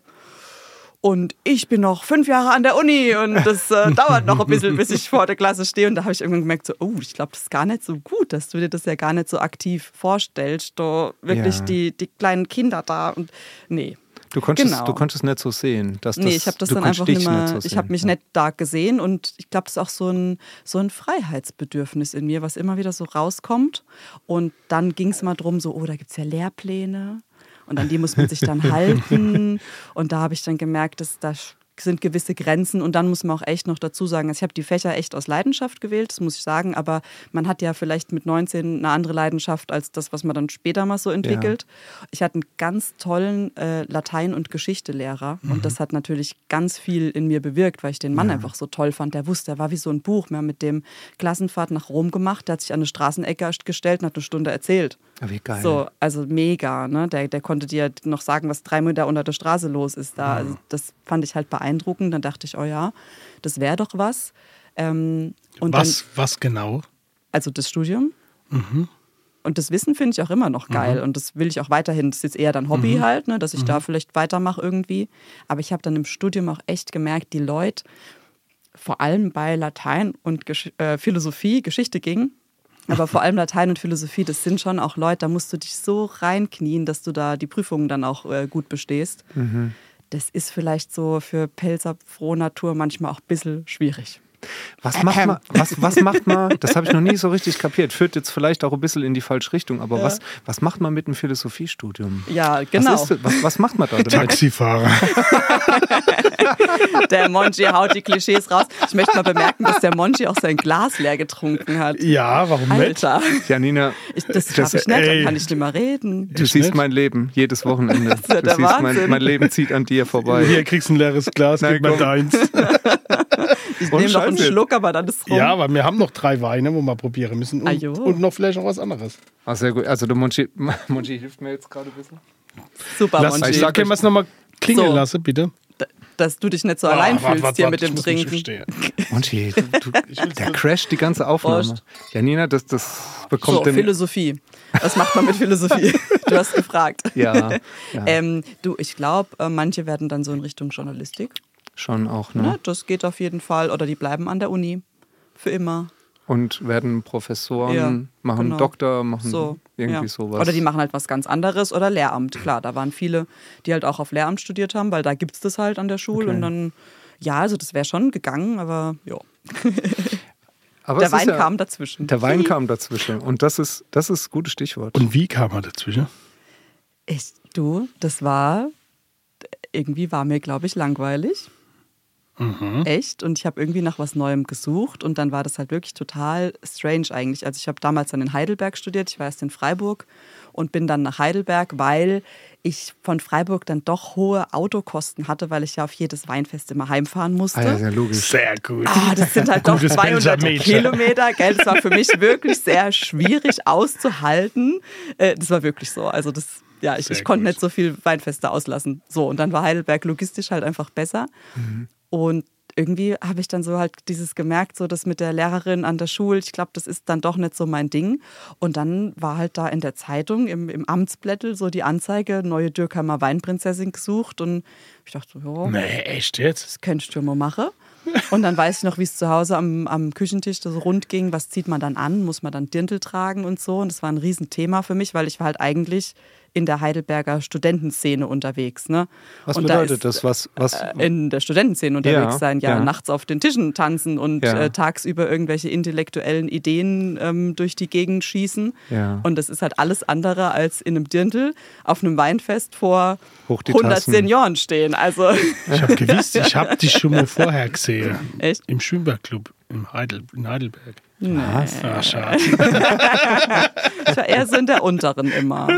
und ich bin noch fünf Jahre an der Uni und das äh, dauert noch ein bisschen, bis ich vor der Klasse stehe. Und da habe ich irgendwann gemerkt, so, oh, ich glaube, das ist gar nicht so gut, dass du dir das ja gar nicht so aktiv vorstellst. Da wirklich Ja. die, die kleinen Kinder da und nee. Du konntest, Genau. du konntest nicht so sehen. Dass das, nee, ich habe das dann einfach nicht mehr, so ich habe mich Ja. nicht da gesehen und ich glaube, das ist auch so ein, so ein Freiheitsbedürfnis in mir, was immer wieder so rauskommt. Und dann ging es mal drum, so, oh, da gibt es ja Lehrpläne und an die muss man sich dann halten. Und da habe ich dann gemerkt, dass da sind gewisse Grenzen und dann muss man auch echt noch dazu sagen, also ich habe die Fächer echt aus Leidenschaft gewählt, das muss ich sagen, aber man hat ja vielleicht mit 19 eine andere Leidenschaft als das, was man dann später mal so entwickelt. Ich hatte einen ganz tollen äh, Latein- und Geschichtelehrer und das hat natürlich ganz viel in mir bewirkt, weil ich den Mann einfach so toll fand. Der wusste, er war wie so ein Buch. Wir haben mit dem Klassenfahrt nach Rom gemacht, der hat sich an eine Straßenecke gestellt und hat eine Stunde erzählt. Ah, wie geil. So, also mega, ne? Der, der konnte dir noch sagen, was drei Meter unter der Straße los ist da. Also das fand ich halt beeindruckend. Dann dachte ich, oh ja, das wäre doch was. Ähm, und was, dann, was genau? also das Studium. Und das Wissen finde ich auch immer noch geil. Und das will ich auch weiterhin. Das ist jetzt eher dann Hobby halt, ne? dass ich da vielleicht weitermache irgendwie. Aber ich habe dann im Studium auch echt gemerkt, die Leute, vor allem bei Latein und Gesch äh, Philosophie, Geschichte ging, aber vor allem Latein und Philosophie, das sind schon auch Leute, da musst du dich so reinknien, dass du da die Prüfungen dann auch äh, gut bestehst. Das ist vielleicht so für Pelzer Natur manchmal auch ein bisschen schwierig. Was macht man, was, was macht man, das habe ich noch nie so richtig kapiert, führt jetzt vielleicht auch ein bisschen in die falsche Richtung, aber was, was macht man mit einem Philosophiestudium? Ja, genau. Was, ist, was, was macht man da damit? Taxifahrer. Der Monchi haut die Klischees raus. Ich möchte mal bemerken, dass der Monchi auch sein Glas leer getrunken hat. Ja, warum nicht? Alter, Janina, ich, das Das- schaffe ich nicht, ey. da kann ich nicht mehr reden. du Ich siehst nicht. mein Leben jedes Wochenende. ist ja du der siehst, mein, Wahnsinn. mein Leben zieht an dir vorbei. Hier kriegst du ein leeres Glas, Na, gib komm. deins. Ich nehme noch einen. Schluck, aber dann ist rum. Ja, aber wir haben noch drei Weine, wo wir probieren müssen. Und, und noch vielleicht noch was anderes. Ah, sehr gut. Also der Monchi, Monchi hilft mir jetzt gerade ein bisschen. Super, Lass, Monchi. ich sag, können wir es nochmal klingeln So. lassen, bitte? Dass du dich nicht so allein Ah, warte, fühlst warte, hier warte, mit ich dem muss mich Trinken. Monchi, du, du, der crasht die ganze Aufnahme. Janina, das, das bekommt So, dem... Philosophie. Was macht man mit Philosophie? Du hast gefragt. Ja, ja Ähm, du, ich glaube, äh, manche werden dann so in Richtung Journalistik. Schon auch. Ne? Ne? Das geht auf jeden Fall. Oder die bleiben an der Uni. Für immer. Und werden Professoren, Ja, machen genau. Doktor, machen So, irgendwie ja. sowas. Oder die machen halt was ganz anderes oder Lehramt. Klar, da waren viele, die halt auch auf Lehramt studiert haben, weil da gibt es das halt an der Schule. Okay. Und dann, ja, also das wäre schon gegangen, aber ja. Aber Der Wein ja, kam dazwischen. Der Wein kam dazwischen. Und das ist, das ist ein gutes Stichwort. Und wie kam er dazwischen? Ich, du, das war, irgendwie war mir, glaube ich, langweilig. Echt. Und ich habe irgendwie nach was Neuem gesucht und dann war das halt wirklich total strange eigentlich. Also ich habe damals dann in Heidelberg studiert, ich war erst in Freiburg und bin dann nach Heidelberg, weil ich von Freiburg dann doch hohe Autokosten hatte, weil ich ja auf jedes Weinfest immer heimfahren musste. ah, ja, sehr logisch. Sehr gut. Ah, das sind halt doch Gutes 200 Benjamin. Kilometer, gell? Das war für mich wirklich sehr schwierig auszuhalten. Äh, Das war wirklich so. Also das, ja, ich, ich konnte gut. nicht so viel Weinfeste auslassen. So, und dann war Heidelberg logistisch halt einfach besser. Und irgendwie habe ich dann so halt dieses gemerkt, so das mit der Lehrerin an der Schule, ich glaube, das ist dann doch nicht so mein Ding. Und dann war halt da in der Zeitung, im, im Amtsblättel, so die Anzeige, neue Dürkheimer Weinprinzessin gesucht. Und ich dachte, ja, Nee, echt jetzt? das könntest du mal machen. Und dann weiß ich noch, wie es zu Hause am, am Küchentisch so rund ging. Was zieht man dann an? Muss man dann Dirndl tragen und so? Und das war ein Riesenthema für mich, weil ich war halt eigentlich in der Heidelberger Studentenszene unterwegs. Ne? Was und da bedeutet ist, das? Was, was, äh, In der Studentenszene unterwegs Ja, sein, ja, ja. nachts auf den Tischen tanzen und Ja. äh, tagsüber irgendwelche intellektuellen Ideen ähm, durch die Gegend schießen. Und das ist halt alles andere als in einem Dirndl auf einem Weinfest vor Hoch die 100 Tassen. Senioren stehen. Also Ich habe gewusst, ich habe dich schon mal vorher gesehen. echt. Im Schwimmbadclub in, Heidel, in Heidelberg. Was? Ah, schade. Ich war eher so in der unteren immer.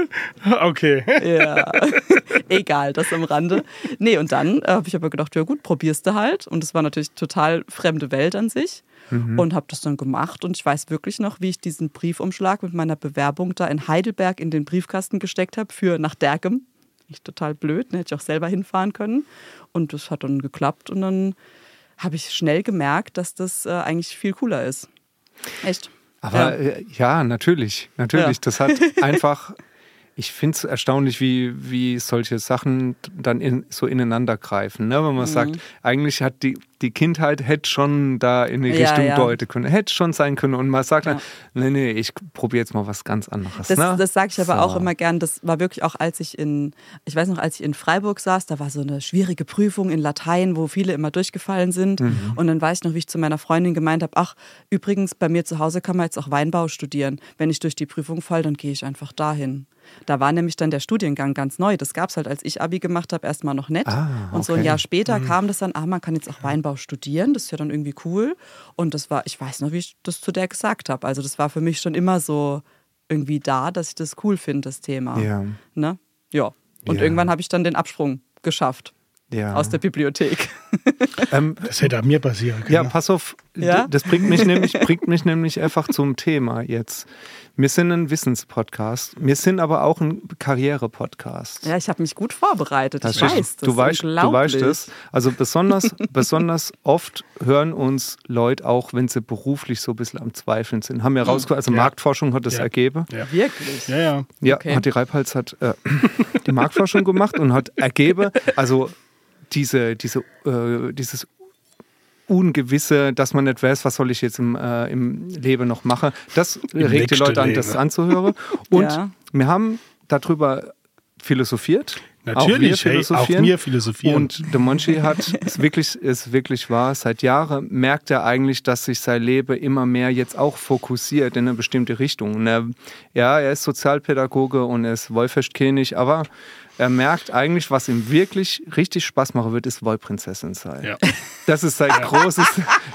Okay. Ja. Egal, das am Rande. Nee, und dann äh, habe ich aber gedacht, ja gut, probierst du halt. Und es war natürlich total fremde Welt an sich. Und habe das dann gemacht. Und ich weiß wirklich noch, wie ich diesen Briefumschlag mit meiner Bewerbung da in Heidelberg in den Briefkasten gesteckt habe für nach Derkem. Ich total blöd, ne? hätte ich auch selber hinfahren können. Und das hat dann geklappt. Und dann habe ich schnell gemerkt, dass das äh, eigentlich viel cooler ist. Echt. Aber Ja. ja, ja natürlich. Natürlich. Ja. Das hat einfach. Ich finde es erstaunlich, wie, wie solche Sachen dann in, so ineinander greifen. Ne? Wenn man sagt, eigentlich hat die, die Kindheit hätte schon da in die Mhm. Ja, Richtung ja. deuten können, hätte schon sein können. Und man sagt Ja. dann, nee, nee, ich probiere jetzt mal was ganz anderes. Das, ne? das sage ich aber So. auch immer gern. Das war wirklich auch, als ich in, ich weiß noch, als ich in Freiburg saß, da war so eine schwierige Prüfung in Latein, wo viele immer durchgefallen sind. Mhm. Und dann weiß ich noch, wie ich zu meiner Freundin gemeint habe, ach, übrigens, bei mir zu Hause kann man jetzt auch Weinbau studieren. Wenn ich durch die Prüfung falle, dann gehe ich einfach dahin. Da war nämlich dann der Studiengang ganz neu. Das gab es halt, als ich Abi gemacht habe, erstmal noch nicht. Ah, Und so ein okay. Jahr später kam das dann, ah, man kann jetzt auch Weinbau studieren. Das ist ja dann irgendwie cool. Und das war, ich weiß noch, wie ich das zu der gesagt habe. Also das war für mich schon immer so irgendwie da, dass ich das cool finde, das Thema. Ja. Ne? Ja. Und Ja. irgendwann habe ich dann den Absprung geschafft Ja. aus der Bibliothek. ähm, Das hätte an mir passieren können. Ja, pass auf, Ja? das bringt mich, nämlich, bringt mich nämlich einfach zum Thema jetzt. Wir sind ein Wissenspodcast, wir sind aber auch ein Karriere-Podcast. ja, ich habe mich gut vorbereitet. Das ich ist- weiß, das du, ist weißt, du weißt es. Also besonders, besonders oft hören uns Leute auch, wenn sie beruflich so ein bisschen am Zweifeln sind. Haben wir rausgehört, also Ja. Marktforschung hat das Ja. ergeben. Ja. Wirklich? Ja, ja. Ja, Okay. hat die Reibhals hat äh, die Marktforschung gemacht und hat ergeben, also diese, diese, äh, dieses Ungewisse, dass man nicht weiß, was soll ich jetzt im, äh, im Leben noch machen, das regt die Leute an, das anzuhören. Und Ja. wir haben darüber philosophiert. Natürlich, auch wir hey, auch mir philosophieren. Und der Monchi hat es wirklich, ist wirklich wahr. Seit Jahren merkt er eigentlich, dass sich sein Leben immer mehr jetzt auch fokussiert in eine bestimmte Richtung. Und er, ja, er ist Sozialpädagoge und er ist Wollfestkönig, aber er merkt eigentlich, was ihm wirklich richtig Spaß machen wird, ist Wollprinzessin sein. Ja. Das ist sein großes,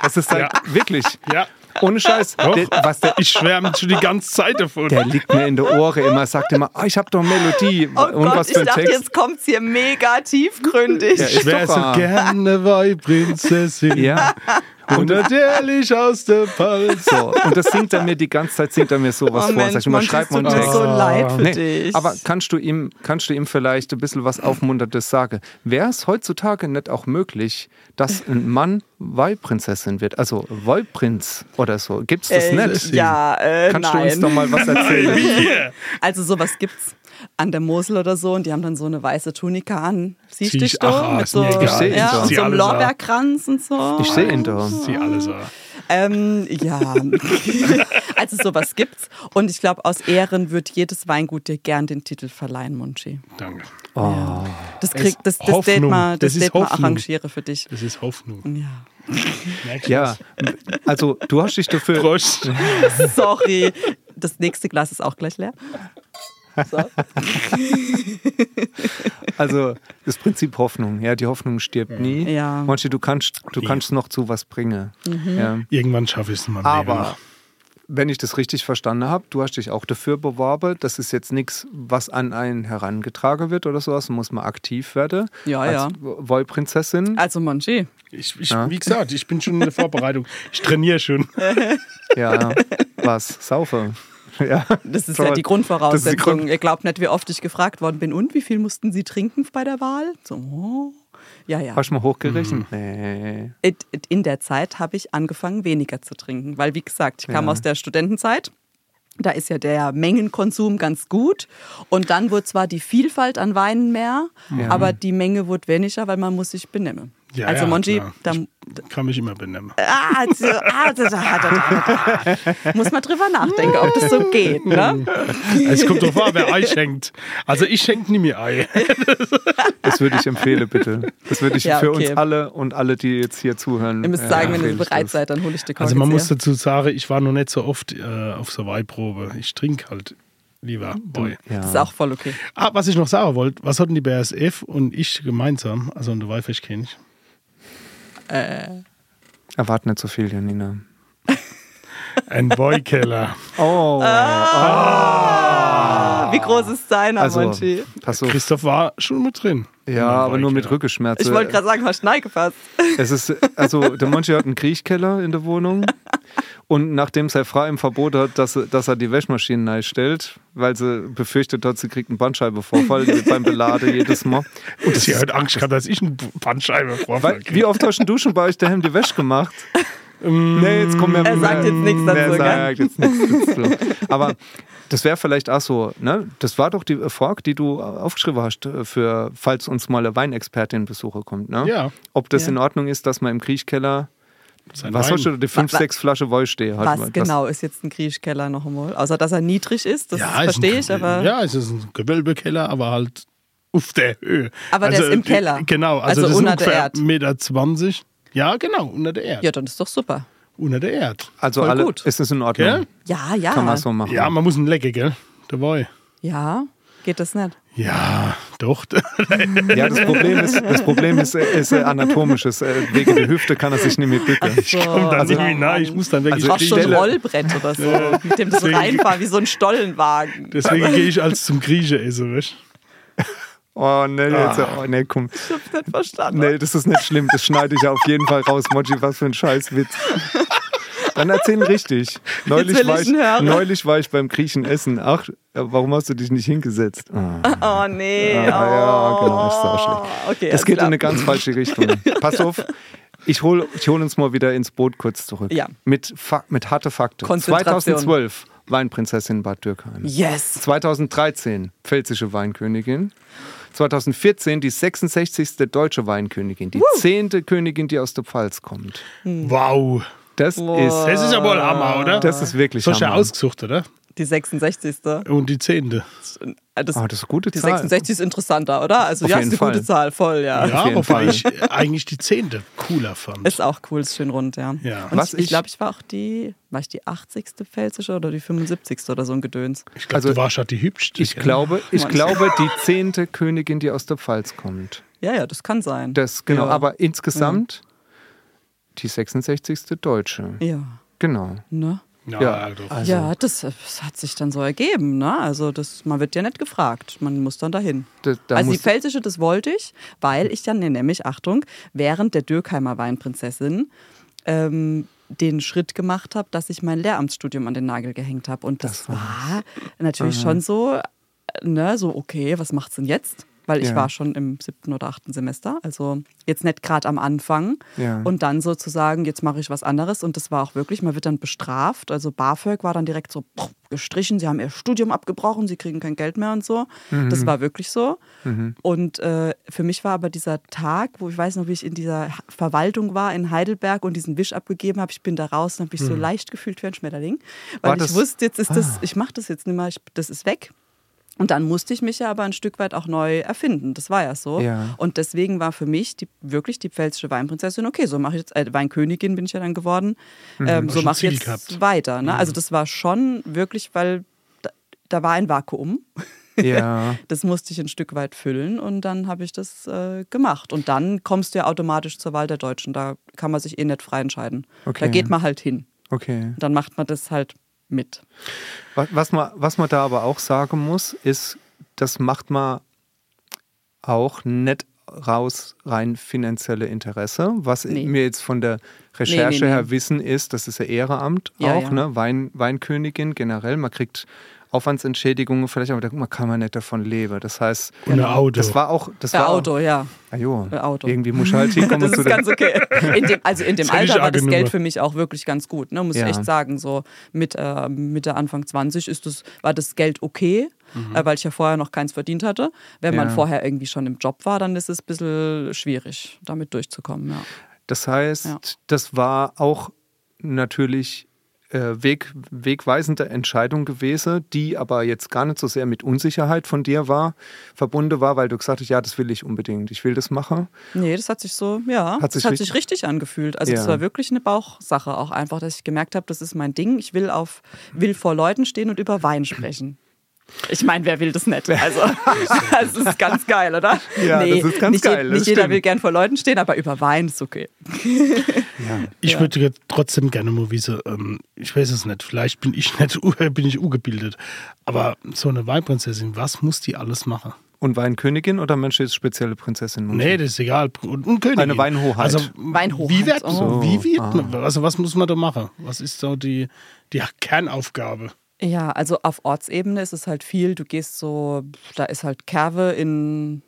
das ist sein, Ja. wirklich, Ja. ohne Scheiß. Doch. Der, was der, Ich schwärme schon die ganze Zeit davon. der liegt mir in der Ohren immer, sagt immer, oh, ich habe doch Melodie. Oh und Gott, was ich für ein dachte, Text. jetzt kommt es hier mega tiefgründig. Ja, ich wäre doch so wahr. gerne Weihprinzessin. Ja. Und natürlich aus der Palz. So, und das singt er mir die ganze Zeit, singt er mir sowas oh vor. Mensch, Sag ich immer, schreib es mal tut einen mir Text. so leid für Nee, dich. aber kannst du, ihm, kannst du ihm vielleicht ein bisschen was Aufmunterndes sagen? Wäre es heutzutage nicht auch möglich, dass ein Mann Weihprinzessin wird? Also Wollprinz oder so. Gibt's das Äh, nicht? Ja, äh, Kannst nein. du uns doch mal was erzählen? Also sowas gibt's an der Mosel oder so und die haben dann so eine weiße Tunika an. Siehst du dich ich- da? mit so, ja, so. und so einem. Lorbeerkranz und so. Ich sehe ihn da. Sie alle so. Ähm, ja, also sowas gibt's. Und ich glaube, aus Ehren wird jedes Weingut dir gern den Titel verleihen, Munchi. Danke. Das krieg, das, das Hoffnung. Date mal, das Das Date mal arrangiere für dich. Das ist Hoffnung. Ja. Ja, also du hast dich dafür. Prost. Sorry. Das nächste Glas ist auch gleich leer. So. Also das Prinzip Hoffnung. Ja, die Hoffnung stirbt nie. Ja. Manche, du kannst, du kannst noch zu was bringen. Ja. Irgendwann schaffe ich es Leben Aber noch. wenn ich das richtig verstanden habe, du hast dich auch dafür beworben. Das ist jetzt nichts, was an einen herangetragen wird oder sowas. Da muss man aktiv werden. Ja, als ja. Wollprinzessin. Also Monchi, Ich, ich, Wie gesagt, ich bin schon in der Vorbereitung. Ich trainiere schon. Ja, was? Saufe. Ja. das ist Toll. ja die Grundvoraussetzung. Grund- Ihr glaubt nicht, wie oft ich gefragt worden bin. Und wie viel mussten Sie trinken bei der Wahl? So, oh. Ja, ja. Hast du mal hochgerechnet? Nee. It- it- In der Zeit habe ich angefangen, weniger zu trinken. Weil, wie gesagt, ich kam Ja. aus der Studentenzeit. Da ist ja der Mengenkonsum ganz gut. Und dann wurde zwar die Vielfalt an Weinen mehr, Ja. aber die Menge wurde weniger, weil man muss sich benehmen. Ja, also ja, Monchi, klar. da, Ich kann mich immer benennen. ah, so, ah, da, da, da, da. muss man drüber nachdenken, ob das so geht. Ne? Es kommt drauf an, wer Ei schenkt. Also ich schenke nie mehr Ei. Das würde ich empfehlen, bitte. Das würde ich Ja, für okay. uns alle und alle, die jetzt hier zuhören. Ihr müsst äh, sagen, wenn ihr ich bereit das. seid, dann hole ich die Also man muss Korkenzieher. dazu sagen, ich war noch nicht so oft äh, auf so Weihprobe. Ich trinke halt lieber Boy. Ja. Das ist auch voll okay. Ah, was ich noch sagen wollte, was hatten die BASF und ich gemeinsam, also und der Weihfischkönig? Erwart nicht so viel, Janina. Ein Boykeller. Oh, Ah, wie groß ist deiner, also, auf. Christoph war schon mit drin. Ja, aber nur mit Rückenschmerzen. Ich wollte gerade sagen, hast du Nein gefasst. Es ist, also der Monchi hat einen Kriechkeller in der Wohnung und nachdem seine Frau ihm verboten hat, dass, er- dass er die Wäschmaschine neu stellt, weil sie befürchtet hat, sie kriegt einen Bandscheibenvorfall beim Belade jedes Mal. Und sie hat Angst gehabt, dass ich einen Bandscheibe Weil, vorfall wie oft hast du schon bei euch daheim die Wäsche gemacht? nee, jetzt kommen wir Er sagt jetzt nichts dazu, Er sagt jetzt nichts dazu. Aber das wäre vielleicht auch so, ne? Das war doch die Frage, die du aufgeschrieben hast, äh, für falls uns mal eine Weinexpertin Besucher kommt, ne? Ja. Ob das Ja. in Ordnung ist, dass man im Kriechkeller, Sein was hast du, die fünf, Wa- wa- sechs Flasche Woll stehen? Halt, Was genau ist jetzt ein Griechkeller noch einmal? Außer dass er niedrig ist, das Ja, ist verstehe ich, aber. Ja, es ist ein Gewölbekeller, aber halt auf der Höhe. Aber der ist im Keller. Genau, also, Also das unter der ungefähr Erd. 1,20 Meter. Ja, genau, unter der Erde. Ja, dann ist doch super. Unter der Erde. Also Voll alle, gut. ist es in Ordnung? Gell? Ja, ja. Kann man so machen. Ja, man muss ihn lecken, gell? Dabei. Ja, geht das nicht? Ja, doch. Ja, das Problem ist, das Problem ist, äh, ist äh, anatomisches. Äh, Wegen der Hüfte kann er sich nicht mehr bücken. Ich komme da nicht mehr. Ich muss dann wirklich Also Auch so ein Rollbrett oder so, mit dem du so Deswegen- reinfahren, wie so ein Stollenwagen. Deswegen gehe ich als zum Grieche essen, weißt Oh, nee, jetzt, oh, nee, komm. Ich hab's nicht verstanden. Nee, das ist nicht schlimm. Das schneide ich auf jeden Fall raus. Moji, was für ein Scheißwitz. Dann erzählen richtig. Neulich war, ich neulich war ich beim Griechen essen. Ach, warum hast du dich nicht hingesetzt? Ah. Oh nee. Ah, ja, oh. genau, ist auch schlecht. Okay, Das geht in klar. eine ganz falsche Richtung. Pass auf, ich hole ich hol uns mal wieder ins Boot kurz zurück. Ja. Mit, mit harte Fakten. Konzentration. 2012 Weinprinzessin Bad Dürkheim. Yes. 2013 pfälzische Weinkönigin. 2014 die 66. deutsche Weinkönigin. Die zehnte Königin, die aus der Pfalz kommt. Wow. Das Wow. ist, Das ist ja wohl Hammer, oder? das ist wirklich Das hast du ja Hammer. ausgesucht, oder? Die 66. Und die zehnte. Äh, Das, Ah, das ist eine gute die Zahl. 66 ist interessanter, oder? Also Auf ja, jeden ist eine gute Fall. Zahl, voll, ja. Ja, wobei ich eigentlich die zehnte cooler fand. Ist auch cool, ist schön rund, ja. Ja. Und Was ich, ich glaube, ich war auch die, war ich die 80. pfälzische oder die 75. oder so ein Gedöns. Ich glaube, Also, du warst halt die hübschste. Ich glaube, ich glaube, die zehnte Königin, die aus der Pfalz kommt. Ja, ja, das kann sein. Das, genau. Ja. Aber insgesamt die 66. Deutsche. Ja, Genau. ne? Ja, Ja. Also- ja, das, das hat sich dann so ergeben, ne? Also das, man wird ja nicht gefragt, man muss dann dahin. Da, da also die Pfälzische, das wollte ich, weil ich dann nämlich, Achtung, während der Dürkheimer Weinprinzessin ähm, den Schritt gemacht habe, dass ich mein Lehramtsstudium an den Nagel gehängt habe. Und das, Das war natürlich schon so, äh, ne, so, okay, was macht's denn jetzt? Weil ich Ja. war schon im siebten oder achten Semester, also jetzt nicht gerade am Anfang. Ja. Und dann sozusagen, jetzt mache ich was anderes. Und das war auch wirklich, man wird dann bestraft. Also BAföG war dann direkt so pff, gestrichen, sie haben ihr Studium abgebrochen, sie kriegen kein Geld mehr und so. Das war wirklich so. Und äh, für mich war aber dieser Tag, wo ich weiß noch, wie ich in dieser Verwaltung war in Heidelberg und diesen Wisch abgegeben habe, ich bin da raus und habe mich so leicht gefühlt wie ein Schmetterling. Weil War ich das- wusste, jetzt ist das, ich mache das jetzt nicht mehr, ich, das ist weg. Und dann musste ich mich ja aber ein Stück weit auch neu erfinden. Das war ja so. Ja. Und deswegen war für mich die, wirklich die pfälzische Weinprinzessin, okay, so mache ich jetzt, äh, Weinkönigin bin ich ja dann geworden, ähm, Hast so mache ich jetzt gehabt. weiter. Ne? Also das war schon wirklich, weil da, da war ein Vakuum. Ja. Das musste ich ein Stück weit füllen und dann habe ich das äh, gemacht. Und dann kommst du ja automatisch zur Wahl der Deutschen. Da kann man sich eh nicht frei entscheiden. Okay. Da geht man halt hin. Okay. Dann macht man das halt mit. Was, man, was man da aber auch sagen muss, ist, das macht man auch nicht raus rein finanzielle Interesse. Was Nee. wir jetzt von der Recherche Nee, nee, nee. her wissen, ist, das ist ja Ehrenamt Ja, auch, ja. Ne? Wein, Weinkönigin generell. Man kriegt Aufwandsentschädigungen vielleicht, aber da man kann man nicht davon leben. Das heißt, Und ein Auto. das war auch. Das war Auto, ja. Auch, ah, jo, Auto. Irgendwie muss halt hinkommen Das zu ist ganz okay. In dem, also in dem Völlig Alter war das Geld für mich auch wirklich ganz gut, ne? muss Ja. ich echt sagen. So mit äh, Mitte, Anfang 20 ist das, war das Geld okay, äh, weil ich ja vorher noch keins verdient hatte. Wenn man Ja. vorher irgendwie schon im Job war, dann ist es ein bisschen schwierig, damit durchzukommen. Ja. Das heißt, Ja. das war auch natürlich Weg, wegweisende Entscheidung gewesen, die aber jetzt gar nicht so sehr mit Unsicherheit von dir war, verbunden war, weil du gesagt hast, ja, das will ich unbedingt, ich will das machen. Nee, das hat sich so, ja, Hat sich das hat richtig- sich richtig angefühlt. Also das Ja. war wirklich eine Bauchsache auch einfach, dass ich gemerkt habe, das ist mein Ding. Ich will auf, will vor Leuten stehen und über Wein sprechen. Ich meine, wer will das nicht? Also, das ist ganz geil, oder? Ja, das ist ganz nicht, je- geil, das Nicht jeder stimmt. will gern vor Leuten stehen, aber über Wein ist okay. Ich Ja. würde trotzdem gerne mal wissen, ähm, ich weiß es nicht, vielleicht bin ich nicht bin ich ungebildet, aber so eine Weinprinzessin, was muss die alles machen? Und Weinkönigin oder Mensch ist spezielle Prinzessin? Nee, das ist egal. Und, und Königin. Eine Weinhoheit. Also, Weinhoheit, Wie wird, oh. wie wird Ah. man, also was muss man da machen? Was ist so die, die Kernaufgabe? Ja, also auf Ortsebene ist es halt viel. Du gehst so, da ist halt Kerve in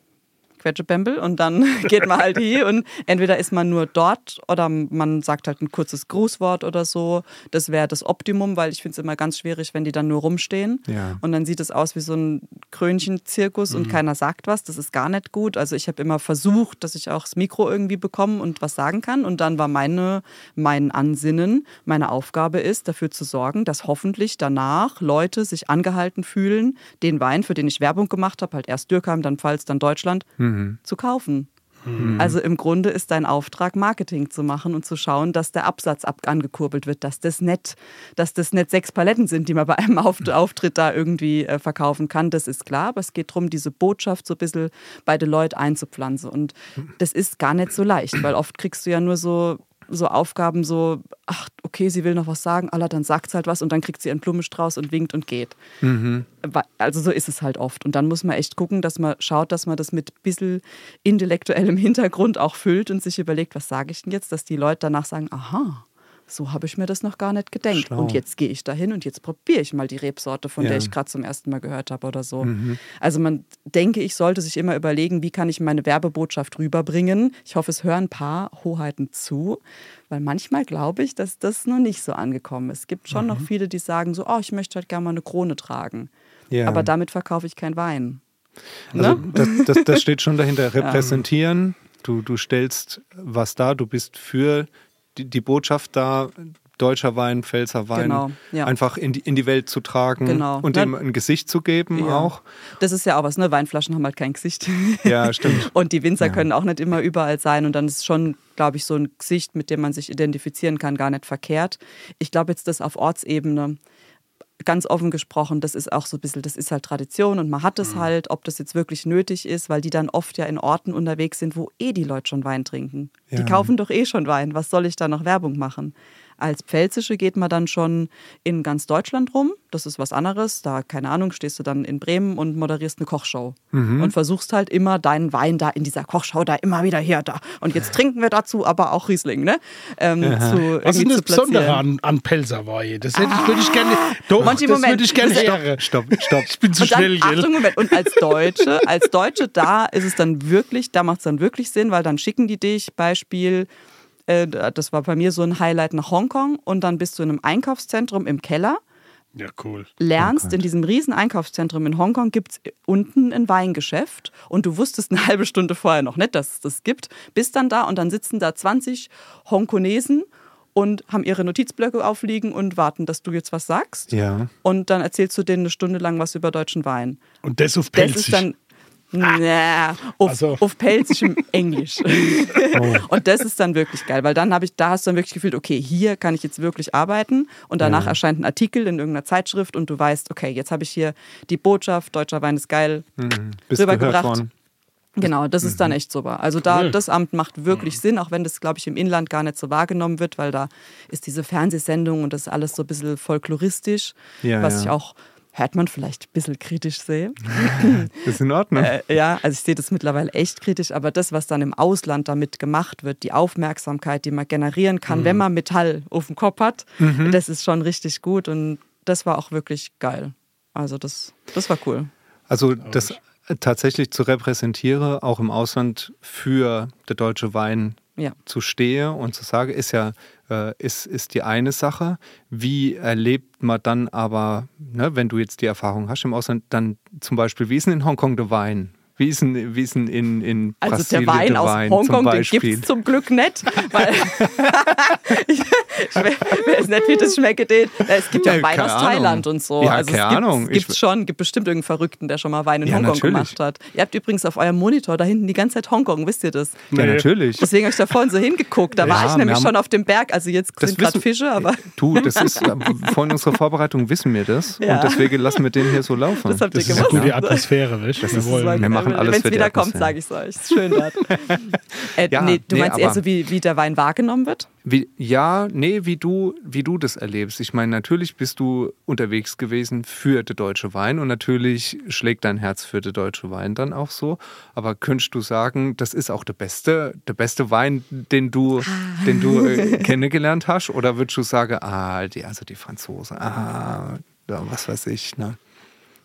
Quetschebembel und dann geht man halt hier und entweder ist man nur dort oder man sagt halt ein kurzes Grußwort oder so. Das wäre das Optimum, weil ich finde es immer ganz schwierig, wenn die dann nur rumstehen Ja. und dann sieht es aus wie so ein Krönchenzirkus und keiner sagt was. Das ist gar nicht gut. Also ich habe immer versucht, dass ich auch das Mikro irgendwie bekomme und was sagen kann und dann war meine, mein Ansinnen, meine Aufgabe ist, dafür zu sorgen, dass hoffentlich danach Leute sich angehalten fühlen, den Wein, für den ich Werbung gemacht habe, halt erst Dürkheim, dann Pfalz, dann Deutschland, zu kaufen. Also im Grunde ist dein Auftrag, Marketing zu machen und zu schauen, dass der Absatz ab angekurbelt wird, dass das nicht, dass das nicht sechs Paletten sind, die man bei einem Auf Auftritt da irgendwie äh, verkaufen kann. Das ist klar, aber es geht darum, diese Botschaft so ein bisschen bei den Leuten einzupflanzen. Und das ist gar nicht so leicht, weil oft kriegst du ja nur so so Aufgaben so, ach, okay, sie will noch was sagen, Allah, dann sagt sie halt was und dann kriegt sie einen Blumenstrauß und winkt und geht. Wa- Also so ist es halt oft. Und dann muss man echt gucken, dass man schaut, dass man das mit ein bisschen intellektuellem Hintergrund auch füllt und sich überlegt, was sage ich denn jetzt, dass die Leute danach sagen, aha, so habe ich mir das noch gar nicht gedenkt. Schlau. Und jetzt gehe ich dahin und jetzt probiere ich mal die Rebsorte, von Ja. der ich gerade zum ersten Mal gehört habe oder so. Also man denke, ich sollte sich immer überlegen, wie kann ich meine Werbebotschaft rüberbringen. Ich hoffe, es hören ein paar Hoheiten zu, weil manchmal glaube ich, dass das noch nicht so angekommen ist. Es gibt schon noch viele, die sagen so, oh, ich möchte halt gerne mal eine Krone tragen. Ja. Aber damit verkaufe ich keinen Wein. Also Ne? das, das, das steht schon dahinter. Repräsentieren, du, du stellst was dar, du bist für die, die Botschaft da, deutscher Wein, Pfälzer Wein, Genau, ja. einfach in die, in die Welt zu tragen Genau. und Ja. dem ein Gesicht zu geben Ja. auch. Das ist ja auch was, ne? Weinflaschen haben halt kein Gesicht. Ja, stimmt. Und die Winzer können auch nicht immer überall sein. Und dann ist schon, glaube ich, so ein Gesicht, mit dem man sich identifizieren kann, gar nicht verkehrt. Ich glaube jetzt das auf Ortsebene, ganz offen gesprochen, das ist auch so ein bisschen, das ist halt Tradition und man hat es halt, ob das jetzt wirklich nötig ist, weil die dann oft ja in Orten unterwegs sind, wo eh die Leute schon Wein trinken. Die Ja. kaufen doch eh schon Wein. Was soll ich da noch Werbung machen? Als Pfälzische geht man dann schon in ganz Deutschland rum. Das ist was anderes. Da, keine Ahnung, stehst du dann in Bremen und moderierst eine Kochshow. Und versuchst halt immer deinen Wein da in dieser Kochshow da immer wieder hier, da. Und jetzt trinken wir dazu aber auch Riesling, ne? Ähm, zu, Was ist das Besondere an, an Pelzerweihe? Das hätte ich, würde ich gerne. Doch, Manche das Moment. würde ich gerne Stopp. Stopp, stopp. Ich bin zu Und dann, schnell, gell? Achtung, Moment. Und als Deutsche, als Deutsche, da ist es dann wirklich, da macht es dann wirklich Sinn, weil dann schicken die dich, Beispiel, äh, das war bei mir so ein Highlight nach Hongkong und dann bist du in einem Einkaufszentrum im Keller, Ja, cool. lernst, in diesem riesen Einkaufszentrum in Hongkong gibt es unten ein Weingeschäft und du wusstest eine halbe Stunde vorher noch nicht, dass es das gibt, bist dann da und dann sitzen da 20 Hongkonesen und haben ihre Notizblöcke aufliegen und warten, dass du jetzt was sagst. Ja. Und dann erzählst du denen eine Stunde lang was über deutschen Wein. Und das auf Das Pelzig. ist dann na, auf, Also. auf pelzischem Englisch. Und das ist dann wirklich geil, weil dann habe ich, da hast du dann wirklich gefühlt, okay, hier kann ich jetzt wirklich arbeiten und danach erscheint ein Artikel in irgendeiner Zeitschrift und du weißt, okay, jetzt habe ich hier die Botschaft, deutscher Wein ist geil, Bist rübergebracht. Genau, das ist dann echt super. Also da, Cool. das Amt macht wirklich Sinn, auch wenn das, glaube ich, im Inland gar nicht so wahrgenommen wird, weil da ist diese Fernsehsendung und das ist alles so ein bisschen folkloristisch, Ja, was ja. ich auch, hört man vielleicht ein bisschen kritisch sehe. Das ist in Ordnung. Äh, ja, also ich sehe das mittlerweile echt kritisch, aber das, was dann im Ausland damit gemacht wird, die Aufmerksamkeit, die man generieren kann, wenn man Metall auf dem Kopf hat, das ist schon richtig gut und das war auch wirklich geil. Also das, das war cool. Also das tatsächlich zu repräsentieren, auch im Ausland für der deutsche Wein Ja. zu stehe und zu sagen, ist ja äh, ist, ist die eine Sache. Wie erlebt man dann aber, ne, wenn du jetzt die Erfahrung hast im Ausland, dann zum Beispiel, wie ist denn in Hongkong der Wein? Wie ist denn, wie ist denn in, in Also Brasilien der Wein aus Wein Hongkong, zum den gibt es zum Glück nicht. Weil ich, ich weiß nicht, wie das schmeckt. Den. Es gibt ja, Ja, Wein keine aus Ahnung. Thailand und so. Ja, also keine es gibt, Ahnung. Gibt Ich- schon, gibt bestimmt irgendeinen Verrückten, der schon mal Wein in Ja, Hongkong natürlich. gemacht hat. Ihr habt übrigens auf eurem Monitor da hinten die ganze Zeit Hongkong, wisst ihr das? ja, Nee. natürlich. Deswegen habe ich da vorhin so hingeguckt. Da war Ja, ich wir nämlich haben- schon auf dem Berg. Also jetzt Das sind gerade Fische, aber Du, das ist, äh, von unserer Vorbereitung wissen wir das Ja. und deswegen lassen wir den hier so laufen. das habt ihr Das ist gemacht. eine gute Atmosphäre, weißt? Das Wir ist- wollen. wir machen alles Wenn es wieder kommt, sage ich es euch. Ist schön dort. äh, nee, du meinst eher so, wie, wie der Wein wahrgenommen wird? Ja, nee, wie du, wie du das erlebst. Ich meine, natürlich bist du unterwegs gewesen für den deutsche Wein und natürlich schlägt dein Herz für den deutsche Wein dann auch so. Aber könntest du sagen, das ist auch der beste, der beste Wein, den du, den du äh, kennengelernt hast? Oder würdest du sagen, ah, die, also die Franzosen, ah, was weiß ich, ne?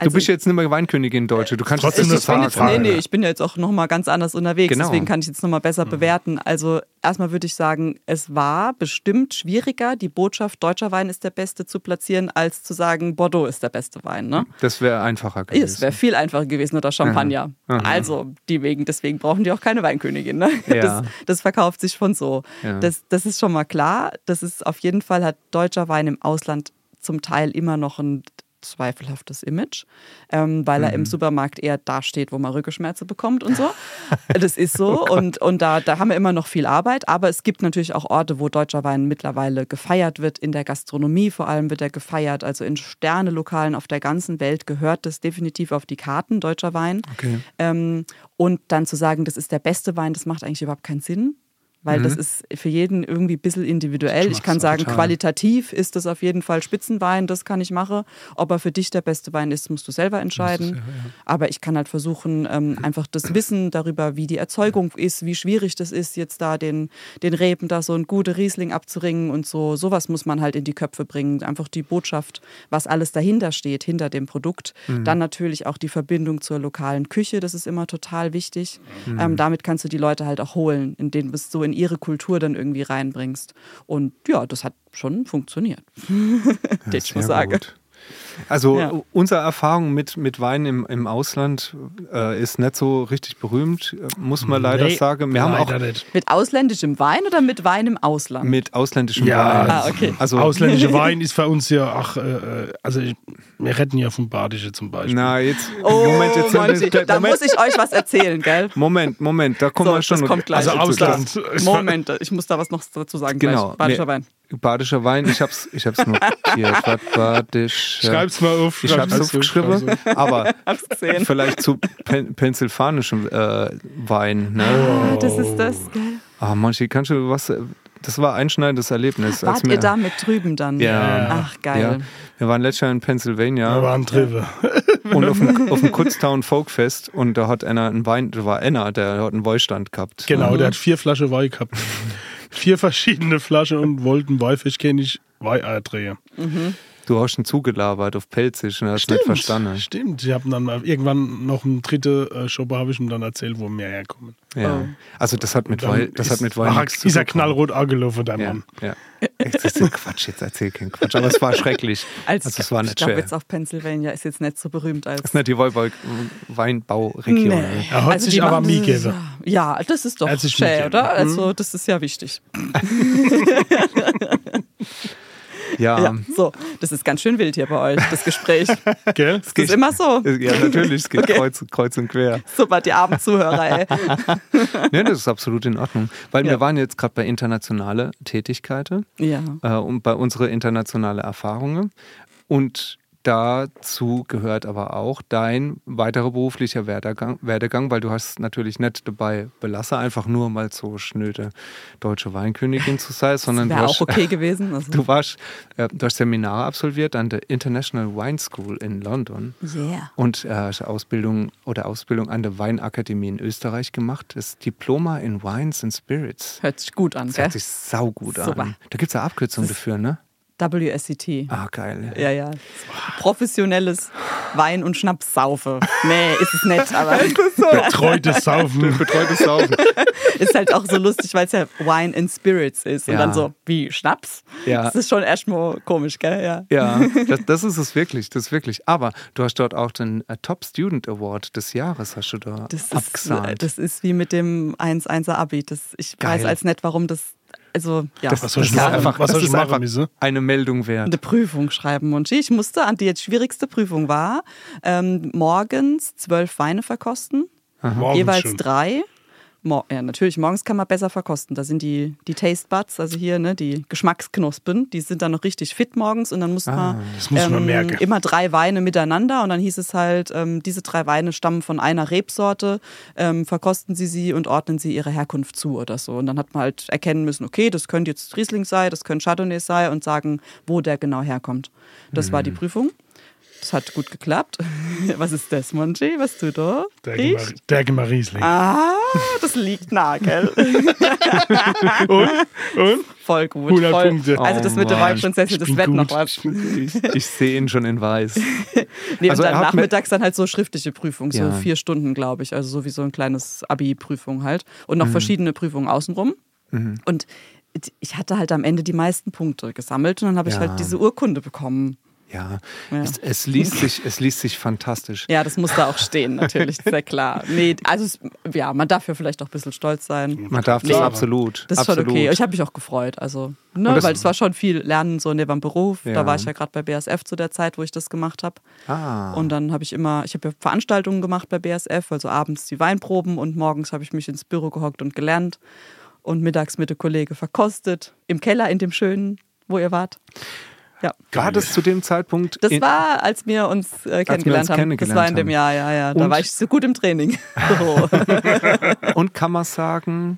Du bist jetzt nicht mehr Weinkönigin Deutsche, du kannst Trotzdem das jetzt, Frage. nee, nee, ich bin ja jetzt auch nochmal ganz anders unterwegs, Genau. deswegen kann ich jetzt nochmal besser bewerten. Also erstmal würde ich sagen, es war bestimmt schwieriger, die Botschaft deutscher Wein ist der beste zu platzieren, als zu sagen, Bordeaux ist der beste Wein. Ne? Das wäre einfacher gewesen. Es wäre viel einfacher gewesen oder Champagner. Also die wegen, deswegen brauchen die auch keine Weinkönigin. Ne? Ja. Das, das verkauft sich von so. Ja. Das, das ist schon mal klar. Das ist auf jeden Fall hat deutscher Wein im Ausland zum Teil immer noch ein zweifelhaftes Image, ähm, weil er Mhm. im Supermarkt eher dasteht, wo man Rückenschmerzen bekommt und so. Das ist so und, und da, da haben wir immer noch viel Arbeit, aber es gibt natürlich auch Orte, wo deutscher Wein mittlerweile gefeiert wird. In der Gastronomie vor allem wird er gefeiert, also in Sternelokalen auf der ganzen Welt gehört das definitiv auf die Karten, deutscher Wein. Okay. Ähm, und dann zu sagen, das ist der beste Wein, das macht eigentlich überhaupt keinen Sinn. Weil das ist für jeden irgendwie ein bisschen individuell. Ich kann sagen, total. qualitativ ist das auf jeden Fall Spitzenwein, das kann ich machen. Ob er für dich der beste Wein ist, musst du selber entscheiden. Aber ich kann halt versuchen, ähm, einfach das Wissen darüber, wie die Erzeugung ist, wie schwierig das ist, jetzt da den, den Reben da so ein gute Riesling abzuringen und so. Sowas muss man halt in die Köpfe bringen. Einfach die Botschaft, was alles dahinter steht, hinter dem Produkt. Dann natürlich auch die Verbindung zur lokalen Küche, das ist immer total wichtig. Ähm, damit kannst du die Leute halt auch holen, indem du es so in ihre Kultur dann irgendwie reinbringst. Und ja, das hat schon funktioniert. Den ich Sehr sagen. gut. Also Ja. unsere Erfahrung mit, mit Wein im, im Ausland äh, ist nicht so richtig berühmt, äh, muss man leider Nee, sagen. Wir haben auch nicht. Mit ausländischem Wein oder mit Wein im Ausland? mit ausländischem Ja. Wein. Ah, okay. Also Ausländischer Wein ist für uns ja, ach, äh, also ich, wir retten ja vom Badische zum Beispiel. na jetzt Oh, Moment jetzt Monty, da Moment, muss ich euch was erzählen, gell? Moment Moment da kommen So, wir schon das kommt gleich. Also Ausland. Moment, ich muss da was noch dazu sagen. Genau. Gleich. Badischer Nee, Wein. Badischer Wein ich hab's ich hab's notiert Was Badisch Schreib's mal auf. ich hab's auf, aufgeschrieben aber vielleicht zu pen pennsylvanischem äh, Wein ne? Ah, das ist das, gell? Ah, Monchi, kannst du was? Das war ein einschneidendes Erlebnis. Wart wir- ihr da mit drüben dann? Ja. Ach, geil. Ja. Wir waren letztes Jahr in Pennsylvania Da war ein Treffer. und auf dem, auf dem Kutztown Folkfest und da hat einer einen Wein, da war einer, der hat einen Weinstand gehabt. Genau, der hat vier Flaschen Wein gehabt. Vier verschiedene Flaschen und wollten Weifisch ich Wein drehen. Du hast ihn zugelabert auf Pelzig und hast nicht verstanden. Stimmt. Ich habe dann mal irgendwann noch eine dritte äh, Shoppe habe ich ihm dann erzählt, wo wir herkommen. Ja. Oh. Also das hat mit Wein, das hat ist- mit Wein zu Dieser tun. knallrot angelaufen, der Ja, Mann. ja. Jetzt ist Quatsch, jetzt erzähl keinen Quatsch. Aber es war schrecklich. Als, also es war ich nicht glaube, schwer. jetzt auch Pennsylvania ist jetzt nicht so berühmt als. Das ist nicht die Weinbau- Weinbauregion. Nee. Er hat sich die aber nie gegeben. Ja, das ist doch Er hat sich schön, oder? Also, das ist ja wichtig. Ja, Ja, so, das ist ganz schön wild hier bei euch, das Gespräch. Gell? Das ist immer so. ja natürlich, es geht Okay. kreuz, kreuz und quer. Super, die armen Zuhörer, ey. Ja, das ist absolut in Ordnung. Weil Ja. wir waren jetzt gerade bei internationale Tätigkeiten Ja. äh, und bei unsere internationale Erfahrungen. Und dazu gehört aber auch dein weiterer beruflicher Werdegang, Werdegang weil du hast natürlich nicht dabei belassen, einfach nur mal so schnöde deutsche Weinkönigin zu sein, sondern du Wäre hast, auch okay gewesen. Also, du, warst, äh, du hast Seminare absolviert an der International Wine School in London yeah. und äh, hast Ausbildung oder Ausbildung an der Weinakademie in Österreich gemacht. Das Diploma in Wines and Spirits. Hört sich gut an, Das gell? hört sich saugut Super. an. Da gibt es eine Abkürzung dafür, ne? WSCT. Ah, geil. Ja, ja. Professionelles Wein- und Schnapssaufe. Nee, ist es nicht, aber Betreutes Saufen. Betreutes Saufen. ist halt auch so lustig, weil es ja Wine and Spirits ist. Und Ja. dann so, wie Schnaps? Ja. Das ist schon erstmal komisch, gell? Ja. Ja, das, das ist es wirklich, das ist wirklich. Aber du hast dort auch den äh, Top Student Award des Jahres, hast du da Das ist, abgesahnt. das ist wie mit dem 1-1er Abi. Das, ich Geil. weiß als nicht, warum das. Also, ja. Das- Was soll ich Das ist machen? einfach- Was soll das ich ist machen, einfach-? Eine Meldung wert. eine Prüfung schreiben, Monchi. Ich musste, an die jetzt schwierigste Prüfung war, ähm, morgens zwölf Weine verkosten, Morgens jeweils schon. drei. Ja, natürlich, morgens kann man besser verkosten. Da sind die, die Taste Buds, also hier ne, die Geschmacksknospen, die sind dann noch richtig fit morgens und dann muss man, das muss man immer drei Weine miteinander und dann hieß es halt, ähm, diese drei Weine stammen von einer Rebsorte, ähm, verkosten Sie sie und ordnen Sie ihre Herkunft zu oder so. Und dann hat man halt erkennen müssen, okay, das könnte jetzt Riesling sein, das könnte Chardonnay sein und sagen, wo der genau herkommt. Das war die Mhm. Prüfung. Das hat gut geklappt. Was ist das, Monchi? Was du da? Gemar Riesling. Ah, das liegt nah, gell? Und? Voll gut. 100 voll. Punkte. Also das Oh mit der Weinprinzessin, das wird noch was. Ich, ich sehe ihn schon in weiß. Nee, Also und dann nachmittags dann halt so schriftliche Prüfung, so Ja. vier Stunden, glaube ich. Also so wie so ein kleines Abi-Prüfung halt. Und Mhm. noch verschiedene Prüfungen außenrum. Und ich hatte halt am Ende die meisten Punkte gesammelt und dann habe ich Ja. halt diese Urkunde bekommen. Ja, Ja. Es, es, liest sich, es liest sich fantastisch. Ja, das muss da auch stehen, natürlich, ja klar. Nee, also es, ja, man darf ja vielleicht auch ein bisschen stolz sein. Man darf Nee. das absolut. Das ist absolut. schon okay. Ich habe mich auch gefreut. Also, ne, weil es war schon viel Lernen so neben dem Beruf. Ja. Da war ich ja gerade bei BASF zu der Zeit, wo ich das gemacht habe. Ah. Und dann habe ich immer, ich habe ja Veranstaltungen gemacht bei BASF, also abends die Weinproben und morgens habe ich mich ins Büro gehockt und gelernt und mittags mit der Kollege verkostet. Im Keller, in dem schönen, wo ihr wart. Ja. War das zu dem Zeitpunkt? Das war, als wir uns äh, kennengelernt haben. kennengelernt das war in dem. Jahr, ja, ja. Da Und- war ich so gut im Training. So. Und kann man sagen,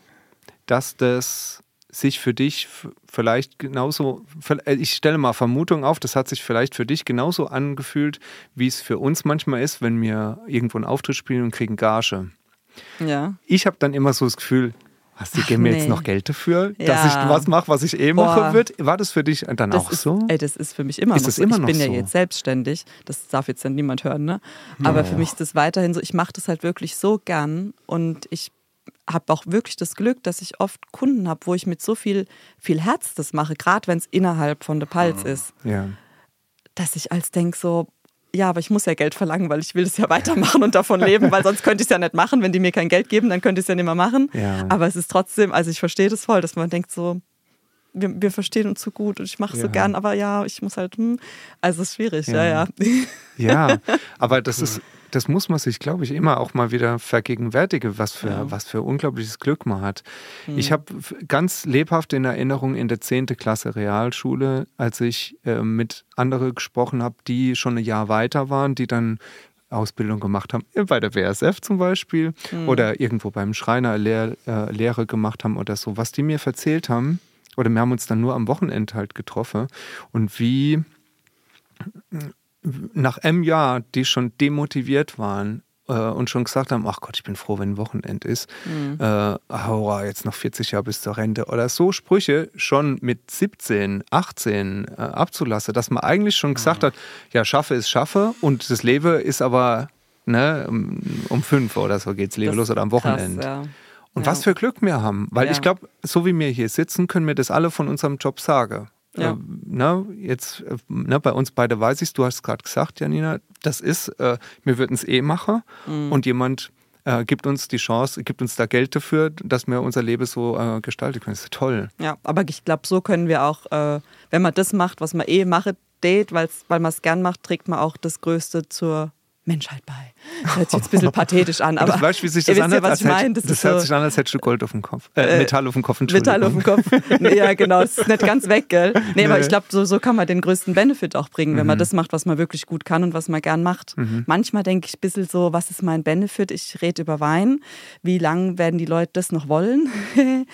dass das sich für dich vielleicht genauso, äh, ich stelle mal Vermutung auf, das hat sich vielleicht für dich genauso angefühlt, wie es für uns manchmal ist, wenn wir irgendwo einen Auftritt spielen und kriegen Gage. ja. Ich habe dann immer so das Gefühl, was, die Ach, geben mir jetzt nee. noch Geld dafür, dass Ja. ich was mache, was ich eh mache wird. War das für dich dann Das auch ist, so? Ey, das ist für mich immer Ist noch das so. immer ich noch bin ja jetzt selbstständig. Das darf jetzt dann niemand hören, ne? Aber für mich ist das weiterhin so. Ich mache das halt wirklich so gern und ich habe auch wirklich das Glück, dass ich oft Kunden habe, wo ich mit so viel, viel Herz das mache, gerade wenn es innerhalb von der Palz ist, Ja. dass ich als denke so, ja, aber ich muss ja Geld verlangen, weil ich will das ja weitermachen und davon leben, weil sonst könnte ich es ja nicht machen. Wenn die mir kein Geld geben, dann könnte ich es ja nicht mehr machen. Ja. Aber es ist trotzdem, also ich verstehe das voll, dass man denkt so, wir, wir verstehen uns so gut und ich mache es so Ja. gern, aber ja, ich muss halt, hm. also es ist schwierig, ja, ja. Ja, Ja, aber das ist, das muss man sich, glaube ich, immer auch mal wieder vergegenwärtigen, was für, Ja. was für unglaubliches Glück man hat. Ich habe ganz lebhaft in Erinnerung in der 10. Klasse Realschule, als ich äh, mit anderen gesprochen habe, die schon ein Jahr weiter waren, die dann Ausbildung gemacht haben, äh, bei der BSF zum Beispiel oder irgendwo beim Schreiner Lehr, äh, Lehre gemacht haben oder so, was die mir erzählt haben, oder wir haben uns dann nur am Wochenende halt getroffen und wie nach einem Jahr, die schon demotiviert waren äh, und schon gesagt haben, ach Gott, ich bin froh, wenn Wochenend ist, Mhm. äh, hurra, jetzt noch 40 Jahre bis zur Rente oder so Sprüche schon mit 17, 18 äh, abzulassen, dass man eigentlich schon gesagt Mhm. hat, ja, schaffe ist schaffe und das Leben ist aber ne, um, um fünf oder so geht's Leben Das los oder am ist krass, Wochenende. ja. Und Ja. was für Glück wir haben. Weil Ja. ich glaube, so wie wir hier sitzen, können wir das alle von unserem Job sagen. Ja. Äh, ne, jetzt, äh, ne, bei uns beide weiß ich du hast es gerade gesagt, Janina, das ist, äh, wir würden es eh machen Mhm. und jemand äh, gibt uns die Chance, gibt uns da Geld dafür, dass wir unser Leben so äh, gestalten können. Das ist toll. Ja, aber ich glaube, so können wir auch, wenn man das macht, was man eh macht, date, weil man es gern macht, trägt man auch das Größte zur Menschheit bei. Das hört sich jetzt ein bisschen pathetisch an, aber Aber weißt wie sich das wisst ja, anhört? was ich meine. Das, Das, hört so, sich an, als hättest du Gold auf dem Kopf. Äh, Metall auf dem Kopf. Metall auf dem Kopf. Nee, ja, genau. Es ist nicht ganz weg, gell? Nee, aber ich glaube, so, so kann man den größten Benefit auch bringen, Mhm. wenn man das macht, was man wirklich gut kann und was man gern macht. Manchmal denke ich ein bisschen so, was ist mein Benefit? Ich rede über Wein. Wie lange werden die Leute das noch wollen?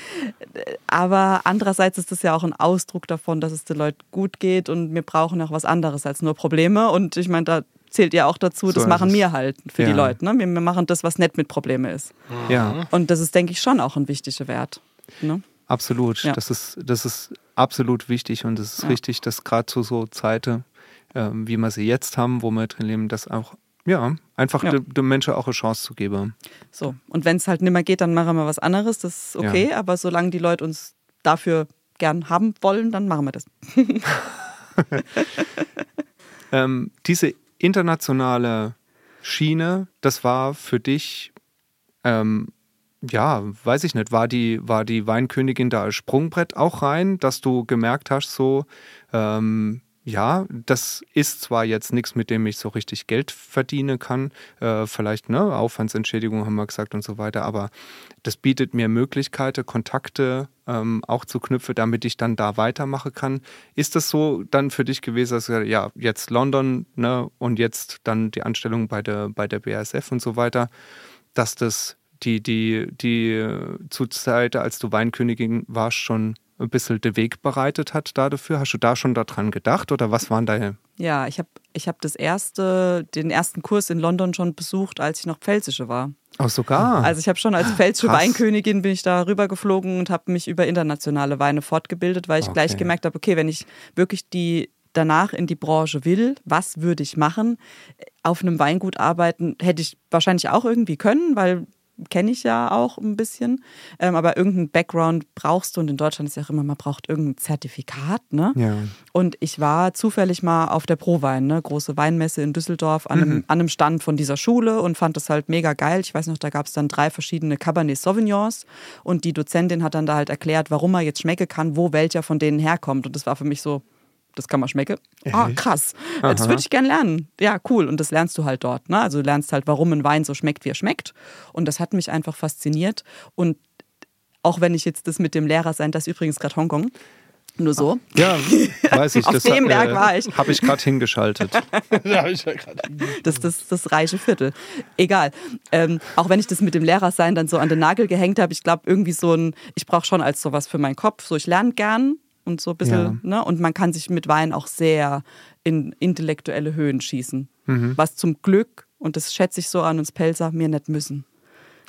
aber andererseits ist das ja auch ein Ausdruck davon, dass es den Leuten gut geht und wir brauchen auch was anderes als nur Probleme. Und ich meine, da zählt ja auch dazu, So das machen wir halt für die Ja. Leute. Ne? Wir, wir machen das, was nicht mit Probleme ist. Ja. Und das ist, denke ich, schon auch ein wichtiger Wert. Ne? Absolut. Ja. Das, ist, das ist absolut wichtig und es ist Ja. richtig, dass gerade zu so Zeiten, ähm, wie wir sie jetzt haben, wo wir drin leben, das auch, ja, einfach Ja. dem Menschen auch eine Chance zu geben. So. Und wenn es halt nicht mehr geht, dann machen wir was anderes. Das ist okay. Aber solange die Leute uns dafür gern haben wollen, dann machen wir das. Ähm, diese internationale Schiene, das war für dich, ähm, ja, weiß ich nicht, war die, war die Weinkönigin da als Sprungbrett auch rein, dass du gemerkt hast, so, ähm, ja, das ist zwar jetzt nichts, mit dem ich so richtig Geld verdienen kann, äh, vielleicht, ne, Aufwandsentschädigung haben wir gesagt und so weiter, aber das bietet mir Möglichkeiten, Kontakte ähm, auch zu knüpfen, damit ich dann da weitermachen kann. Ist das so dann für dich gewesen, dass ja, jetzt London ne, und jetzt dann die Anstellung bei der, bei der BASF und so weiter, dass das die, die, die äh, zu Zeit, als du Weinkönigin warst, schon ein bisschen den Weg bereitet hat da dafür? Hast du da schon daran gedacht oder was waren deine? Ja, ich habe ich hab das erste, den ersten Kurs in London schon besucht, als ich noch Pfälzische war. Auch sogar. Also ich habe schon als pfälzische Krass. Weinkönigin bin ich da rübergeflogen und habe mich über internationale Weine fortgebildet, weil ich Okay. gleich gemerkt habe, okay, wenn ich wirklich die danach in die Branche will, was würde ich machen? Auf einem Weingut arbeiten hätte ich wahrscheinlich auch irgendwie können, weil kenne ich ja auch ein bisschen. Ähm, aber irgendeinen Background brauchst du und in Deutschland ist ja auch immer, man braucht irgendein Zertifikat, ne? Ja. Und ich war zufällig mal auf der Prowein, ne? große Weinmesse in Düsseldorf, an einem, an einem Stand von dieser Schule und fand das halt mega geil. Ich weiß noch, da gab es dann drei verschiedene Cabernet Sauvignons und die Dozentin hat dann da halt erklärt, warum man jetzt schmecken kann, wo welcher von denen herkommt. Und das war für mich so, das kann man schmecken. Ah, krass. Das würde ich gern lernen. Ja, cool. Und das lernst du halt dort. Ne? Also du lernst halt, warum ein Wein so schmeckt, wie er schmeckt. Und das hat mich einfach fasziniert. Und auch wenn ich jetzt das mit dem Lehrer sein, das ist übrigens gerade Hongkong. Nur so. Ja, weiß ich. Auf das dem Berg war ich. Habe ich gerade hingeschaltet. ich ja Das, das, das reiche Viertel. Egal. Ähm, auch wenn ich das mit dem Lehrersein dann so an den Nagel gehängt habe, ich glaube, irgendwie so ein, ich brauche schon als sowas für meinen Kopf. So, ich lerne gern und so ein bisschen, ne? Und man kann sich mit Wein auch sehr in intellektuelle Höhen schießen. Mhm. Was zum Glück, und das schätze ich so an uns Pelzer, mir nicht müssen.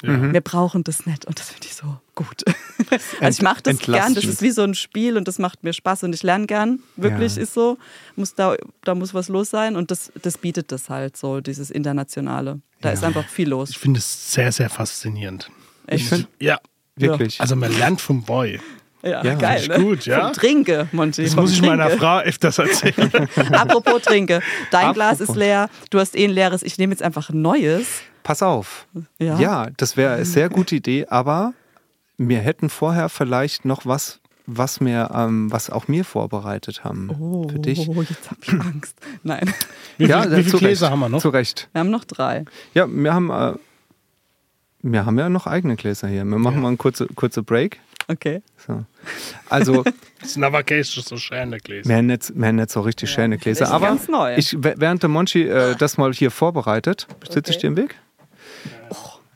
Wir brauchen das nicht und das finde ich so gut. also ich mache das gern, das ist wie so ein Spiel und das macht mir Spaß und ich lerne gern. Wirklich Ja. ist so, muss da, da muss was los sein und das, das bietet das halt so, dieses Internationale. Da ist einfach viel los. Ich finde es sehr, sehr faszinierend. Echt? find- Ja. Wirklich. Also man lernt vom Boy. Ja, Ja, geil. ich gut, ja. Vom Trinke, Monty. Das muss ich meiner. Frau öfters erzählen. Apropos Trinke. Dein Glas ist Apropos. leer, du hast eh ein leeres, ich nehme jetzt einfach ein neues. Pass auf. Ja. das wäre eine sehr gute Idee, aber wir hätten vorher vielleicht noch was, was mir, ähm, was auch mir vorbereitet haben Oh, für dich. jetzt habe ich Angst. Nein, Wie, ja, viel, wie zu viele Gläser Recht. haben wir noch? Zu Recht. wir haben noch drei. Ja, wir haben, äh, wir haben ja noch eigene Gläser hier. Wir machen mal einen kurzen kurze Break. Okay. So. Also, Das sind aber keine so schöne Gläser. wir haben nicht, wir haben nicht so richtig schöne Gläser. Aber ganz neu. ich, während der Monchi äh, das mal hier vorbereitet, sitze ich Okay. dir im Weg?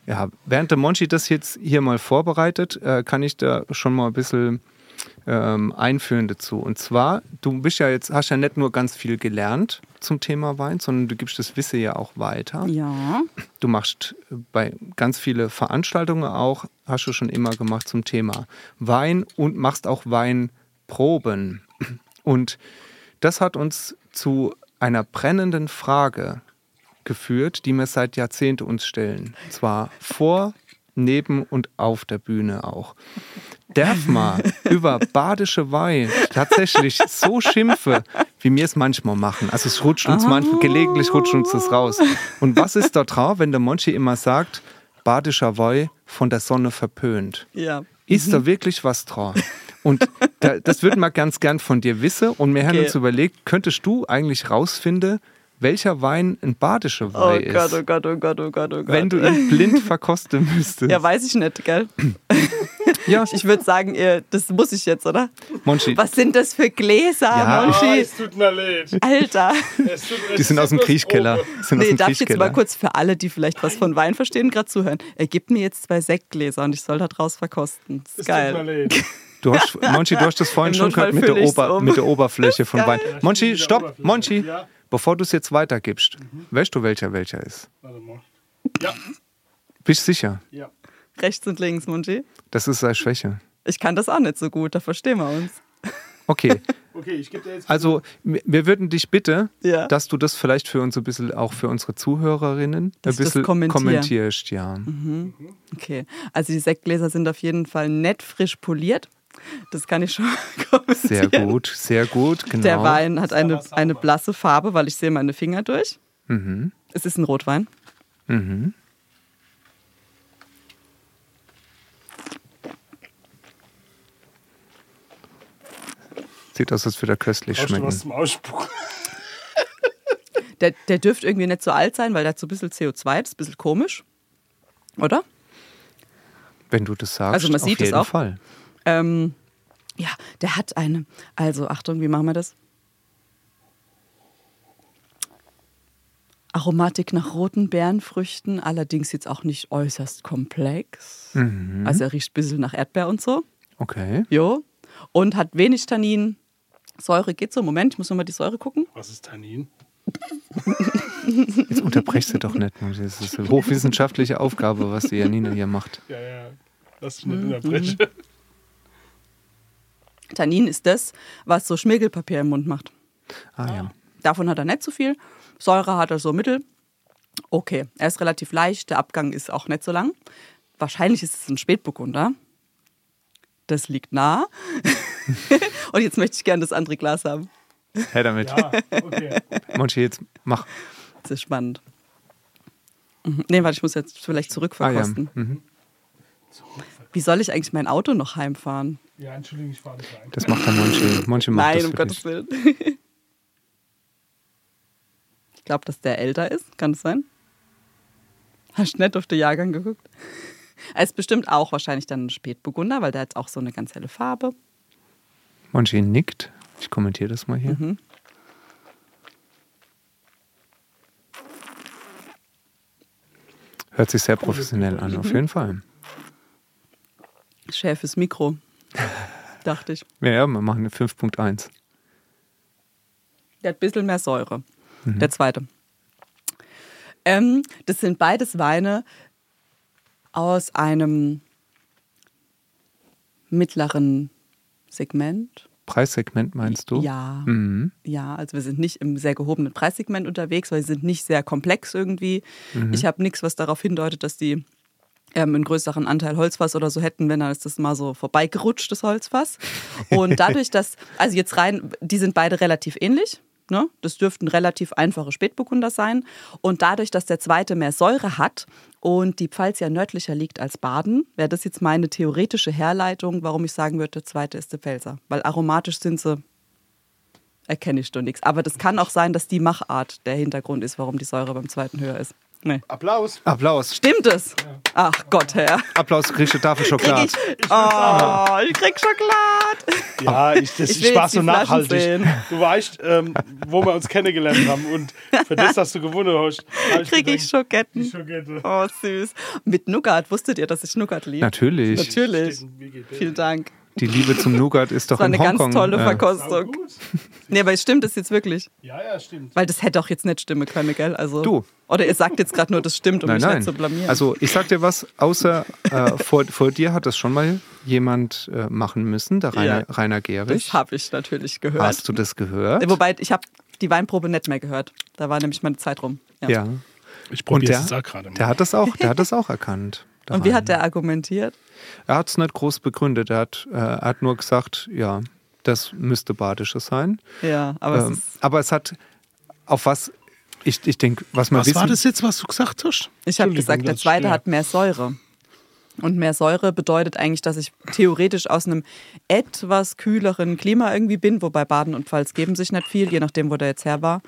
Ja, während der Monchi das jetzt hier mal vorbereitet, äh, kann ich da schon mal ein bisschen ähm, einführen dazu. Und zwar, du bist ja jetzt, hast ja nicht nur ganz viel gelernt zum Thema Wein, sondern du gibst das Wissen ja auch weiter. Ja. Du machst bei ganz viele Veranstaltungen auch, hast du schon immer gemacht zum Thema Wein und machst auch Weinproben. Und das hat uns zu einer brennenden Frage geführt, die wir seit Jahrzehnten uns stellen. Und zwar vor, neben und auf der Bühne auch. Darf man über badische Wein tatsächlich so schimpfe, wie wir es manchmal machen? Also es rutscht uns manchmal, gelegentlich rutscht uns das raus. Und was ist da drauf, wenn der Monchi immer sagt, badischer Wein von der Sonne verpönt? Ja. Ist da wirklich was dran? Und da, das würden wir ganz gern von dir wissen. Und wir haben Okay. uns überlegt, könntest du eigentlich rausfinden, welcher Wein ein badischer Oh Wein Gott, ist? oh Gott, oh Gott, oh Gott, oh Gott. Wenn du ihn blind verkosten müsstest. ja, weiß ich nicht, gell? Ja, Ich würde sagen, ihr, das muss ich jetzt, oder? Monchi, Was sind das für Gläser, Ja. Monchi? tut mir leid. Alter. die sind aus dem Kriechkeller. Sind aus Nee, dem darf ich jetzt mal kurz für alle, die vielleicht was von Wein verstehen, gerade zuhören. Er gibt mir jetzt zwei Sektgläser und ich soll da draus verkosten. Das ist geil. Du hast, Monchi, du hast das vorhin Im schon gehört mit der, Ober, um. mit der Oberfläche von geil. Wein. Monchi, stopp. Monchi. Ja. Bevor du es jetzt weitergibst, weißt du, welcher welcher ist? Warte mal. Ja, Bist sicher? ja. Rechts und links, Monchi. Das ist seine Schwäche. Ich kann das auch nicht so gut, da verstehen wir uns. Okay, Okay, ich gebe dir jetzt. also wir würden dich bitten, Ja. dass du das vielleicht für uns ein bisschen, auch für unsere Zuhörerinnen, Dass ein bisschen kommentierst. Ja. Okay, also die Sektgläser sind auf jeden Fall nett frisch poliert. Das kann ich schon kommentieren. Sehr gut, sehr gut, genau. Der Wein hat eine, eine blasse Farbe, weil ich sehe meine Finger durch. Mhm. Es ist ein Rotwein. Mhm. Sieht aus, als würde er köstlich Brauchst du schmecken. was zum Ausspucken? Der, der dürfte irgendwie nicht so alt sein, weil der hat so ein bisschen CO2, das ist ein bisschen komisch. Oder? Wenn du das sagst, Also man sieht auf es jeden auch. Fall. Ähm, ja, der hat eine. Also Achtung, wie machen wir das? Aromatik nach roten Beerenfrüchten, allerdings jetzt auch nicht äußerst komplex. Mhm. Also er riecht ein bisschen nach Erdbeer und so. Okay. Jo. und hat wenig Tannin. Säure geht so. Moment, ich muss nochmal die Säure gucken. Was ist Tannin? Jetzt unterbrechst du doch nicht. Das ist eine hochwissenschaftliche Aufgabe, was die Janina hier macht. Ja, ja. Lass dich nicht unterbrechen. Tannin ist das, was so Schmirgelpapier im Mund macht. Ah ja. Davon hat er nicht so viel. Säure hat er so mittel. Okay, er ist relativ leicht, der Abgang ist auch nicht so lang. Wahrscheinlich ist es ein Spätburgunder. Das liegt nah. Und jetzt möchte ich gerne das andere Glas haben. Her damit. Ja, okay. Monchi, jetzt mach. Das ist spannend. Mhm. Nee, warte, ich muss jetzt vielleicht Ah ja. zurückverkosten. Mhm. Wie soll ich eigentlich mein Auto noch heimfahren? Ja, Entschuldigung, ich fahre nicht rein. Das macht der Monchi. Monchi macht Nein, das um Gottes. Willen. ich glaube, dass der älter ist. Kann es sein? Hast du nicht auf den Jahrgang geguckt? Er ist bestimmt auch wahrscheinlich dann ein Spätburgunder, weil der hat auch so eine ganz helle Farbe. Monchi nickt. Ich kommentiere das mal hier. Mhm. Hört sich sehr professionell an, auf jeden Fall. Schärfes Mikro, dachte ich. Ja, ja, wir machen eine 5.1. Der hat ein bisschen mehr Säure. Der zweite. Ähm, das sind beides Weine aus einem mittleren Segment. Preissegment meinst du? Ja. Mhm. Ja, also wir sind nicht im sehr gehobenen Preissegment unterwegs, weil sie sind nicht sehr komplex irgendwie. Ich habe nichts, was darauf hindeutet, dass die ähm, einen größeren Anteil Holzfass oder so hätten, wenn dann ist das mal so vorbeigerutscht, das Holzfass. Und dadurch, dass, also jetzt rein, die sind beide relativ ähnlich. Ne? Das dürften relativ einfache Spätburgunder sein. Und dadurch, dass der zweite mehr Säure hat und die Pfalz ja nördlicher liegt als Baden, wäre das jetzt meine theoretische Herleitung, warum ich sagen würde, der zweite ist der Pfälzer. Weil aromatisch sind sie erkenne ich doch nichts. Aber das kann auch sein, dass die Machart der Hintergrund ist, warum die Säure beim zweiten höher ist. Nee. Applaus. Applaus. Stimmt es? Ach Gott, Herr. Applaus, kriegst du Tafel Krieg Schokolade. ich, oh, ich krieg Schokolade. Ja, ich, das, Ich ich, war so nachhaltig. sehen. Du weißt, ähm, wo wir uns kennengelernt haben und für das, dass du gewonnen hast, hab Krieg ich gedacht, Schoketten. die Schokette. Oh, süß. Mit Nougat. Wusstet ihr, dass ich Nougat liebe? Natürlich. Natürlich. Vielen Dank. Die Liebe zum Nougat ist doch Das war in eine Hongkong. ganz tolle äh, Verkostung. gut. Nee, aber es stimmt es jetzt wirklich. Ja, ja, stimmt. Weil das hätte auch jetzt nicht stimmen können, gell? Also, Du. Oder ihr sagt jetzt gerade nur, das stimmt, um Nein, mich nein. nicht zu blamieren. Also ich sag dir was, außer äh, vor, vor dir hat das schon mal jemand äh, machen müssen, der Rainer, Ja. Rainer Gehrig. das habe ich natürlich gehört. Hast du das gehört? Wobei, ich habe die Weinprobe nicht mehr gehört. Da war nämlich meine Zeit rum. Ja. ja. Ich Und probiere es auch gerade mal. der hat das auch, der hat das auch erkannt. Der Und wie hat der argumentiert? Er hat es nicht groß begründet. Er hat, äh, er hat nur gesagt, ja, das müsste badisches sein. Ja, aber ähm, es aber es hat auf was, ich, ich denke, was man Was wissen, war das jetzt, was du gesagt hast? Ich habe gesagt, der zweite hat mehr Säure. Und mehr Säure bedeutet eigentlich, dass ich theoretisch aus einem etwas kühleren Klima irgendwie bin, wobei Baden und Pfalz geben sich nicht viel, je nachdem, wo der jetzt her war.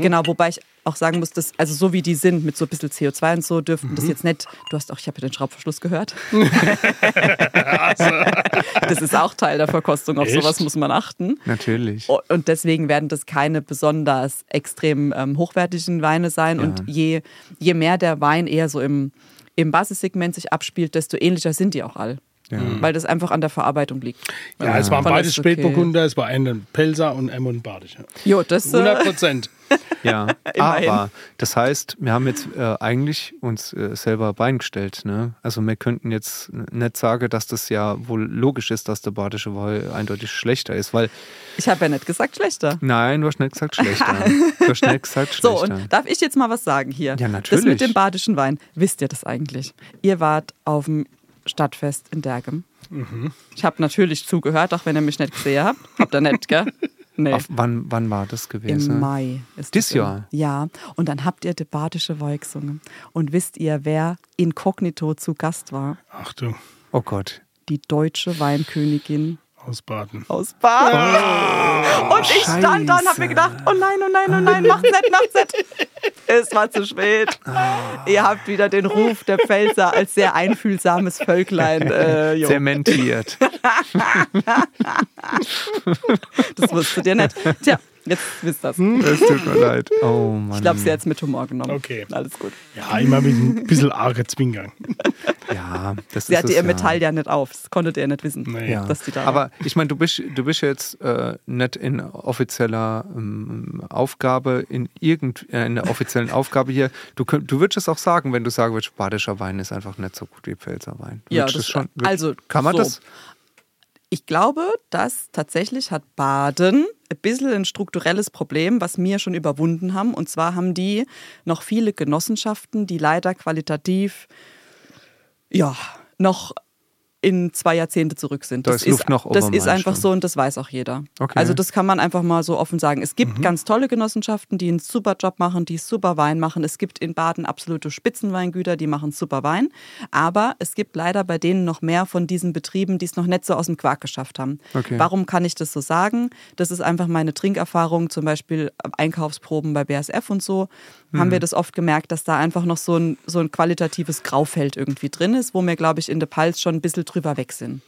Genau, wobei ich auch sagen muss, dass, also so wie die sind, mit so ein bisschen CO2 und so, dürften das jetzt nicht, du hast auch, ich habe ja den Schraubverschluss gehört. das ist auch Teil der Verkostung, auf Echt? sowas muss man achten. Natürlich. Und deswegen werden das keine besonders extrem ähm, hochwertigen Weine sein. Ja. Und je, je mehr der Wein eher so im, im Basissegment sich abspielt, desto ähnlicher sind die auch all. Ja. Weil das einfach an der Verarbeitung liegt. Ja, es waren Fand beide das okay. Spätburgunder, es war ein Pelzer und M und Badischer. Jo, das 100 äh, Prozent. Ja, aber das heißt, wir haben jetzt äh, eigentlich uns äh, selber Bein gestellt. Ne? Also wir könnten jetzt nicht sagen, dass das ja wohl logisch ist, dass der badische Wein eindeutig schlechter ist, weil ich habe ja nicht gesagt schlechter. nein, du hast nicht gesagt schlechter. du hast nicht gesagt So, schlechter. und darf ich jetzt mal was sagen hier? Ja, Das natürlich. mit dem badischen Wein, wisst ihr das eigentlich? Ihr wart auf dem Stadtfest in Dergem. Mhm. Ich habe natürlich zugehört, auch wenn ihr mich nicht gesehen habt. Habt ihr nicht, gell? Nee. Auf, wann, wann war das gewesen? Im Mai ist im- Jahr? Ja, und dann habt ihr die badische Weih gesungen. Und wisst ihr, wer inkognito zu Gast war? Achtung, Oh Gott. Die deutsche Weinkönigin aus Baden. aus Baden. und ich stand da und hab mir gedacht, oh nein, oh nein, oh nein, macht's nicht, macht's nicht. Es war zu spät. Ihr habt wieder den Ruf der Pfälzer als sehr einfühlsames Völklein. Äh. Zementiert. Das wusstet ihr nicht. Tja, Jetzt wisst ihr das. Es tut mir leid. Oh Mann. Ich habe sie jetzt mit Humor genommen. Okay. Alles gut. Ja, immer mit ein bisschen arge Zwinkern. Ja, das Sie ist hatte es, ihr ja. Metall ja nicht auf. Das konntet ihr nicht wissen. Nee. Ja. dass die da Aber ich meine, du bist, du bist jetzt äh, nicht in offizieller ähm, Aufgabe, in irgend äh, in der offiziellen Aufgabe hier. Du, könnt, du würdest es auch sagen, wenn du sagen würdest, badischer Wein ist einfach nicht so gut wie Pfälzer Wein. Ja, das- es schon, würd- also kann man so. das? Ich glaube, dass tatsächlich hat Baden ein bisschen ein strukturelles Problem, was wir schon überwunden haben. Und zwar haben die noch viele Genossenschaften, die leider qualitativ ja noch in zwei Jahrzehnte zurück sind. Da Das ist Luft nach das oben, ist meinst einfach so und das weiß auch jeder. Okay. Also das kann man einfach mal so offen sagen. Es Mhm. gibt ganz tolle Genossenschaften, die einen super Job machen, die super Wein machen. Es gibt in Baden absolute Spitzenweingüter, die machen super Wein. Aber es gibt leider bei denen noch mehr von diesen Betrieben, die es noch nicht so aus dem Quark geschafft haben. Okay. Warum kann ich das so sagen? Das ist einfach meine Trinkerfahrung, zum Beispiel Einkaufsproben bei BASF und so. Haben wir das oft gemerkt, dass da einfach noch so ein, so ein qualitatives Graufeld irgendwie drin ist, wo wir, glaube ich, in der Pals schon ein bisschen drüber weg sind.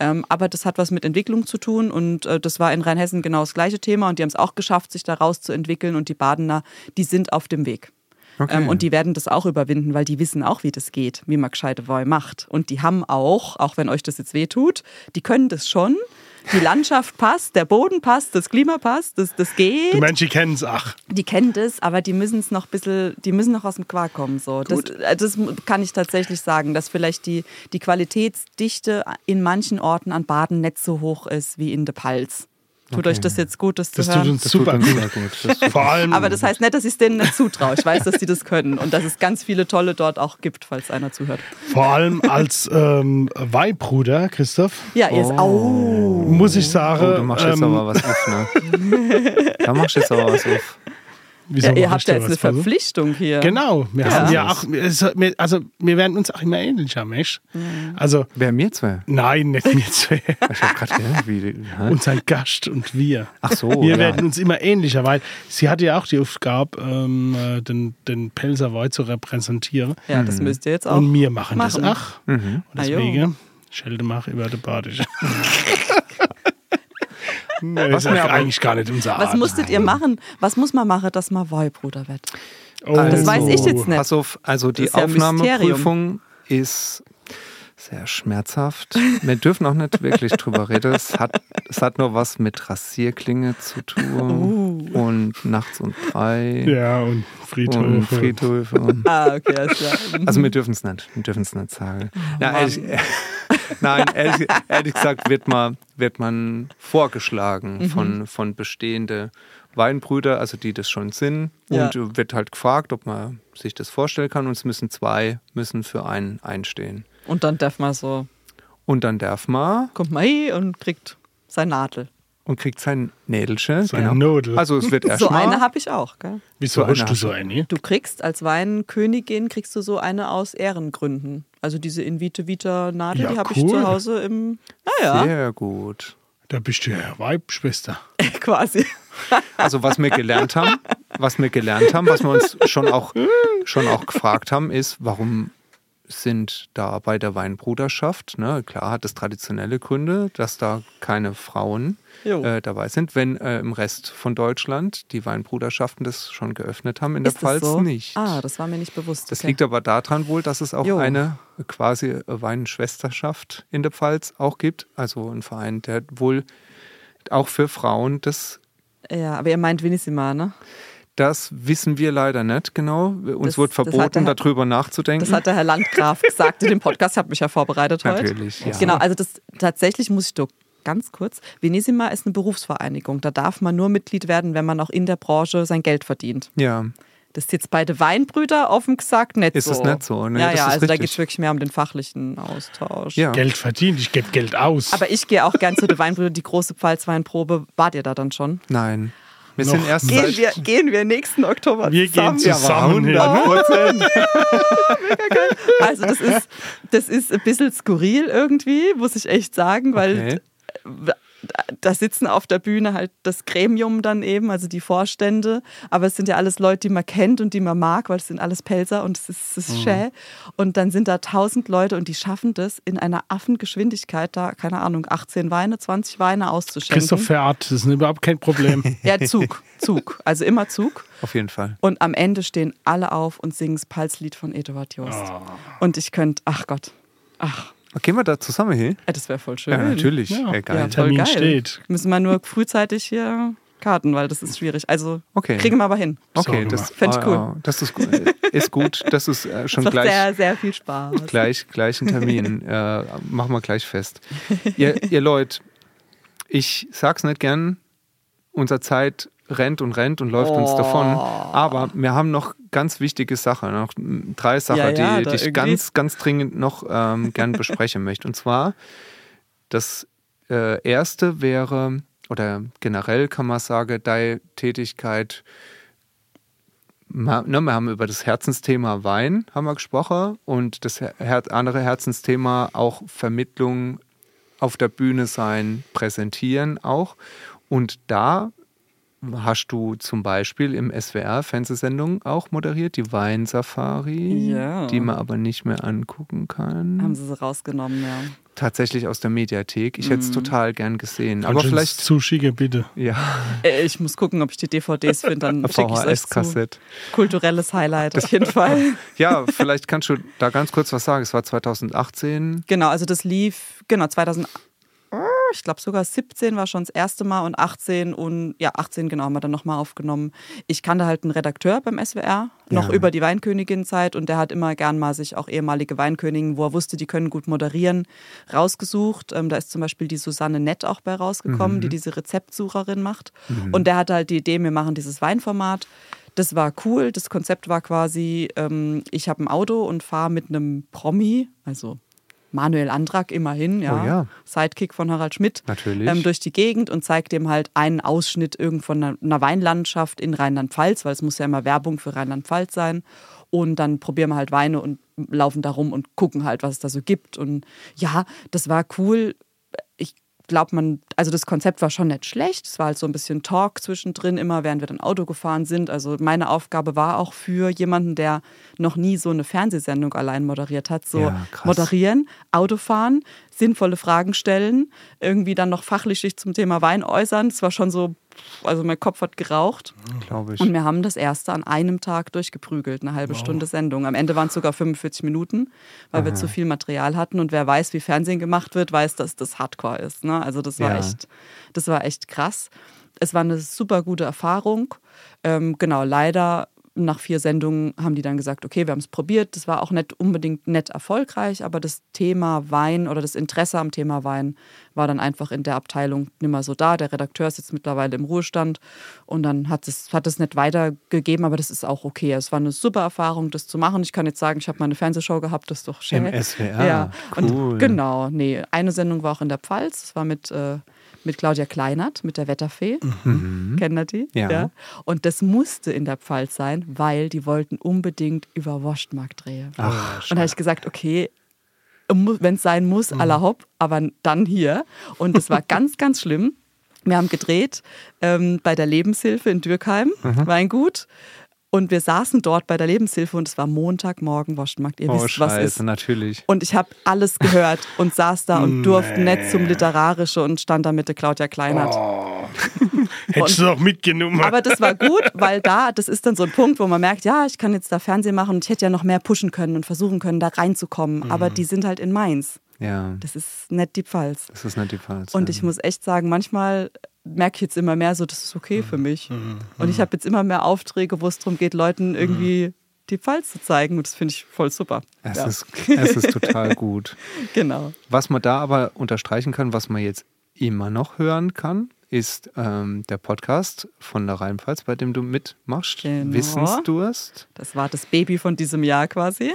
Ähm, aber das hat was mit Entwicklung zu tun und äh, das war in Rheinhessen genau das gleiche Thema und die haben es auch geschafft, sich daraus zu entwickeln und die Badener, die sind auf dem Weg. Okay. Ähm, und die werden das auch überwinden, weil die wissen auch, wie das geht, wie man gescheite Wein macht. Und die haben auch, auch wenn euch das jetzt wehtut, die können das schon. Die Landschaft passt, der Boden passt, das Klima passt, das, das geht. Die Menschen kennen es, ach. Die kennen das, aber die müssen es noch ein bisschen, die müssen noch aus dem Quark kommen. So. Das, äh, das kann ich tatsächlich sagen, dass vielleicht die, die Qualitätsdichte in manchen Orten an Baden nicht so hoch ist wie in der Pals. Tut Okay. euch das jetzt gut, das zu Das tut hören? uns Das tut super uns gut. sehr gut. Das tut Vor allem, aber das heißt nicht, dass ich es denen nicht zutraue. Ich weiß, dass die das können und dass es ganz viele tolle dort auch gibt, falls einer zuhört. vor allem als ähm, Weihbruder, Christoph, Ja, ihr ist oh. muss ich sagen, Oh, du machst jetzt ähm, aber was auf, ne? da machst du jetzt aber was auf. Wieso Ja, ihr habt ja jetzt eine falsch? Verpflichtung hier. Genau, wir Ja. haben ja auch, also wir werden uns auch immer ähnlicher, Mensch. Mhm. Also, Wer mir zwei? nein, nicht wir zwei. Ich hab grad gedacht, wie. hä? Unser Gast und wir. Ach so, Wir ja. werden uns immer ähnlicher, weil sie hatte ja auch die Aufgabe, ähm, äh, den, den Pelzer Wein zu repräsentieren. Ja, das müsst ihr jetzt auch. Und wir machen, das machen. auch. Mhm. Und Ah, deswegen, Schelde mach über den Badische. nee, Was ist mir aber- eigentlich gar nicht unser Was Art. musstet ihr machen? Was muss man machen, dass man Weihbruder wird? Oh. Das weiß ich jetzt nicht. Pass auf, also die ist ja Aufnahmeprüfung ist sehr schmerzhaft. Wir dürfen auch nicht wirklich drüber reden. Es hat, es hat nur was mit Rasierklinge zu tun und nachts um drei Ja, und Friedhof. und Friedhöfe. Ah, okay, alles klar. also wir dürfen es nicht, wir dürfen es nicht sagen. Ja, ehrlich, nein, ehrlich, ehrlich gesagt wird man, wird man vorgeschlagen von, von bestehende Weinbrüder, also die das schon sind, Ja. und wird halt gefragt, ob man sich das vorstellen kann. Und es müssen zwei müssen für einen einstehen. Und dann darf man so, Und dann darf man kommt hin und kriegt sein Nadel. Und kriegt sein Nädelchen. Sein Nodel. Also es wird So erstmal. eine habe ich auch, gell? Wieso so hast du so eine? Du kriegst als Weinkönigin, kriegst du so eine aus Ehrengründen. Also diese Invite Vita Nadel, Ja, die habe ich cool. zu Hause im, naja, Sehr gut. Da bist du ja Weibschwester. quasi. Also was wir gelernt haben, was wir gelernt haben, was wir uns schon auch, schon auch gefragt haben, ist, warum sind da bei der Weinbruderschaft, ne, klar hat es traditionelle Gründe, dass da keine Frauen äh, dabei sind, wenn äh, im Rest von Deutschland die Weinbruderschaften das schon geöffnet haben, in der Ist das Pfalz so? nicht. Ah, das war mir nicht bewusst. Das okay. liegt aber daran wohl, dass es auch Jo. eine quasi äh, Weinschwesterschaft in der Pfalz auch gibt. Also ein Verein, der wohl auch für Frauen das Ja, aber ihr meint Winissima, ne? Das wissen wir leider nicht genau. Uns Das- hat verboten, Herr- darüber nachzudenken. Das hat der Herr Landgraf gesagt in dem Podcast. Ich habe mich ja vorbereitet heute. Natürlich, ja. Genau, also das tatsächlich muss ich doch ganz kurz. Venissima ist eine Berufsvereinigung. Da darf man nur Mitglied werden, wenn man auch in der Branche sein Geld verdient. ja, Das ist jetzt bei den Weinbrüder offen gesagt nicht Ist so. es nicht so? Nee, ja, das ja, ist also da richtig. geht es wirklich mehr um den fachlichen Austausch. ja. Geld verdient, ich gebe Geld aus. Aber ich gehe auch gern zu den Weinbrüdern. Die große Pfalzweinprobe, wart ihr da dann schon? Nein. Wir Noch sind erst Gehen seit wir, gehen wir nächsten Oktober wir gehen zusammen. zusammen Ja, hin. Also das ist, das ist ein bisschen skurril irgendwie, muss ich echt sagen, weil Okay. Da- sitzen auf der Bühne halt das Gremium dann eben, also die Vorstände. Aber es sind ja alles Leute, die man kennt und die man mag, weil es sind alles Pelzer und es ist, es ist schä. Und dann sind da tausend Leute und die schaffen das in einer Affengeschwindigkeit, da, keine Ahnung, 18 Weine, 20 Weine auszuschenken. Christoph Verart, das ist überhaupt kein Problem. Ja, Zug, Zug. Also immer Zug. Auf jeden Fall. Und am Ende stehen alle auf und singen das Palzlied von Eduard Jost. Und ich könnte, ach Gott, ach, Gehen wir da zusammen hin? das wäre voll schön. Ja, natürlich. Ja. Ey, geil. Ja, voll Termin geil. steht. Müssen wir nur frühzeitig hier Karten, weil das ist schwierig. Also Okay. kriegen wir aber hin. Okay, So das, Fänd ich cool. ah, das ist, gut. ist gut. Das ist äh, schon Das gleich, sehr, sehr viel Spaß. gleich, gleich ein Termin. äh, machen wir gleich fest. ihr, ihr Leute, ich sag's nicht gern, unsere Zeit rennt und rennt und läuft uns Oh. davon. Aber wir haben noch ganz wichtige Sachen, noch drei Sachen, Ja, ja, die, die ich ganz, ganz dringend noch ähm, gern besprechen möchte. Und zwar, das äh, erste wäre, oder generell kann man sagen, deine Tätigkeit Ma- ne, wir haben über das Herzensthema Wein haben wir gesprochen und das Her andere Herzensthema auch Vermittlung auf der Bühne sein, präsentieren auch. Und da hast du zum Beispiel im SWR Fernsehsendung auch moderiert, die Weinsafari, Ja. die man aber nicht mehr angucken kann. Haben sie sie rausgenommen, ja. Tatsächlich aus der Mediathek. Ich hätte es total gern gesehen. Kannst aber du uns vielleicht, zuschicken, bitte. ja, Äh, Ich muss gucken, ob ich die DVDs finde, dann schicke ich es. VHS-Kassette. Kulturelles Highlight auf jeden Fall. Ja, vielleicht kannst du da ganz kurz was sagen. Es war 2018. Genau, also das lief, genau, 2000, ich glaube sogar 17 war schon das erste Mal und 18 und ja, 18 genau haben wir dann nochmal aufgenommen. Ich kannte halt einen Redakteur beim SWR, noch Ja. über die Weinkönigin-Zeit und der hat immer gern mal sich auch ehemalige Weinköniginnen, wo er wusste, die können gut moderieren, rausgesucht. Ähm, da ist zum Beispiel die Susanne Nett auch bei rausgekommen, die diese Rezeptsucherin macht. Und der hatte halt die Idee, wir machen dieses Weinformat. Das war cool. Das Konzept war quasi, ähm, ich habe ein Auto und fahre mit einem Promi, also Manuel Andrak immerhin, ja, Oh ja. Sidekick von Harald Schmidt, Natürlich. ähm, durch die Gegend und zeigt dem halt einen Ausschnitt irgend von einer, einer Weinlandschaft in Rheinland-Pfalz, weil es muss ja immer Werbung für Rheinland-Pfalz sein. Und dann probieren wir halt Weine und laufen da rum und gucken halt, was es da so gibt. Und ja, das war cool. Ich glaube, man, also das Konzept war schon nicht schlecht. Es war halt so ein bisschen Talk zwischendrin, immer während wir dann Auto gefahren sind. Also meine Aufgabe war auch für jemanden, der noch nie so eine Fernsehsendung allein moderiert hat, so Ja, moderieren, Auto fahren, sinnvolle Fragen stellen, irgendwie dann noch fachlich sich zum Thema Wein äußern. Es war schon so, also mein Kopf hat geraucht. glaube ich. Und wir haben das erste an einem Tag durchgeprügelt, eine halbe Stunde Sendung. Am Ende waren es sogar 45 Minuten, weil wir zu viel Material hatten. Und wer weiß, wie Fernsehen gemacht wird, weiß, dass das Hardcore ist. Ne? Also das war Ja. echt, das war echt krass. Es war eine super gute Erfahrung. Ähm, genau, leider nach vier Sendungen haben die dann gesagt, okay, wir haben es probiert. Das war auch nicht unbedingt nett erfolgreich, aber das Thema Wein oder das Interesse am Thema Wein war dann einfach in der Abteilung nicht mehr so da. Der Redakteur ist jetzt mittlerweile im Ruhestand und dann hat es, hat es nicht weitergegeben, aber das ist auch okay. Es war eine super Erfahrung, das zu machen. Ich kann jetzt sagen, ich habe mal eine Fernsehshow gehabt, das ist doch schön. Im SWR. Ja, Cool. und genau, nee, eine Sendung war auch in der Pfalz, das war mit, äh, mit Claudia Kleinert, mit der Wetterfee. Kennen ihr die? Ja. Und das musste in der Pfalz sein, weil die wollten unbedingt über Wurstmarkt drehen. Ach, und da habe ich gesagt, okay, wenn es sein muss, à la hopp, aber dann hier. Und das war ganz, ganz schlimm. Wir haben gedreht ähm, bei der Lebenshilfe in Dürkheim, Weingut. Und wir saßen dort bei der Lebenshilfe und es war Montagmorgen Wurstmarkt. Ihr Oh, wisst, was ist. scheiße, natürlich. Und ich habe alles gehört und saß da und durfte nicht zum Literarische und stand da mit der Claudia Kleinert. Hättest du doch mitgenommen. Aber das war gut, weil da, das ist dann so ein Punkt, wo man merkt, ja, ich kann jetzt da Fernsehen machen und ich hätte ja noch mehr pushen können und versuchen können, da reinzukommen. Aber die sind halt in Mainz. Ja, Das ist nicht die Pfalz. das ist nicht die Pfalz. Und ich muss echt sagen, manchmal merke ich jetzt immer mehr so, das ist okay für mich. Und ich habe jetzt immer mehr Aufträge, wo es darum geht, Leuten irgendwie die Pfalz zu zeigen. Und das finde ich voll super. es, Ja, ist, es ist total gut. genau. Was man da aber unterstreichen kann, was man jetzt immer noch hören kann, ist ähm, der Podcast von der Rheinpfalz, bei dem du mitmachst. Genau. Wissensdurst. Das war das Baby von diesem Jahr quasi.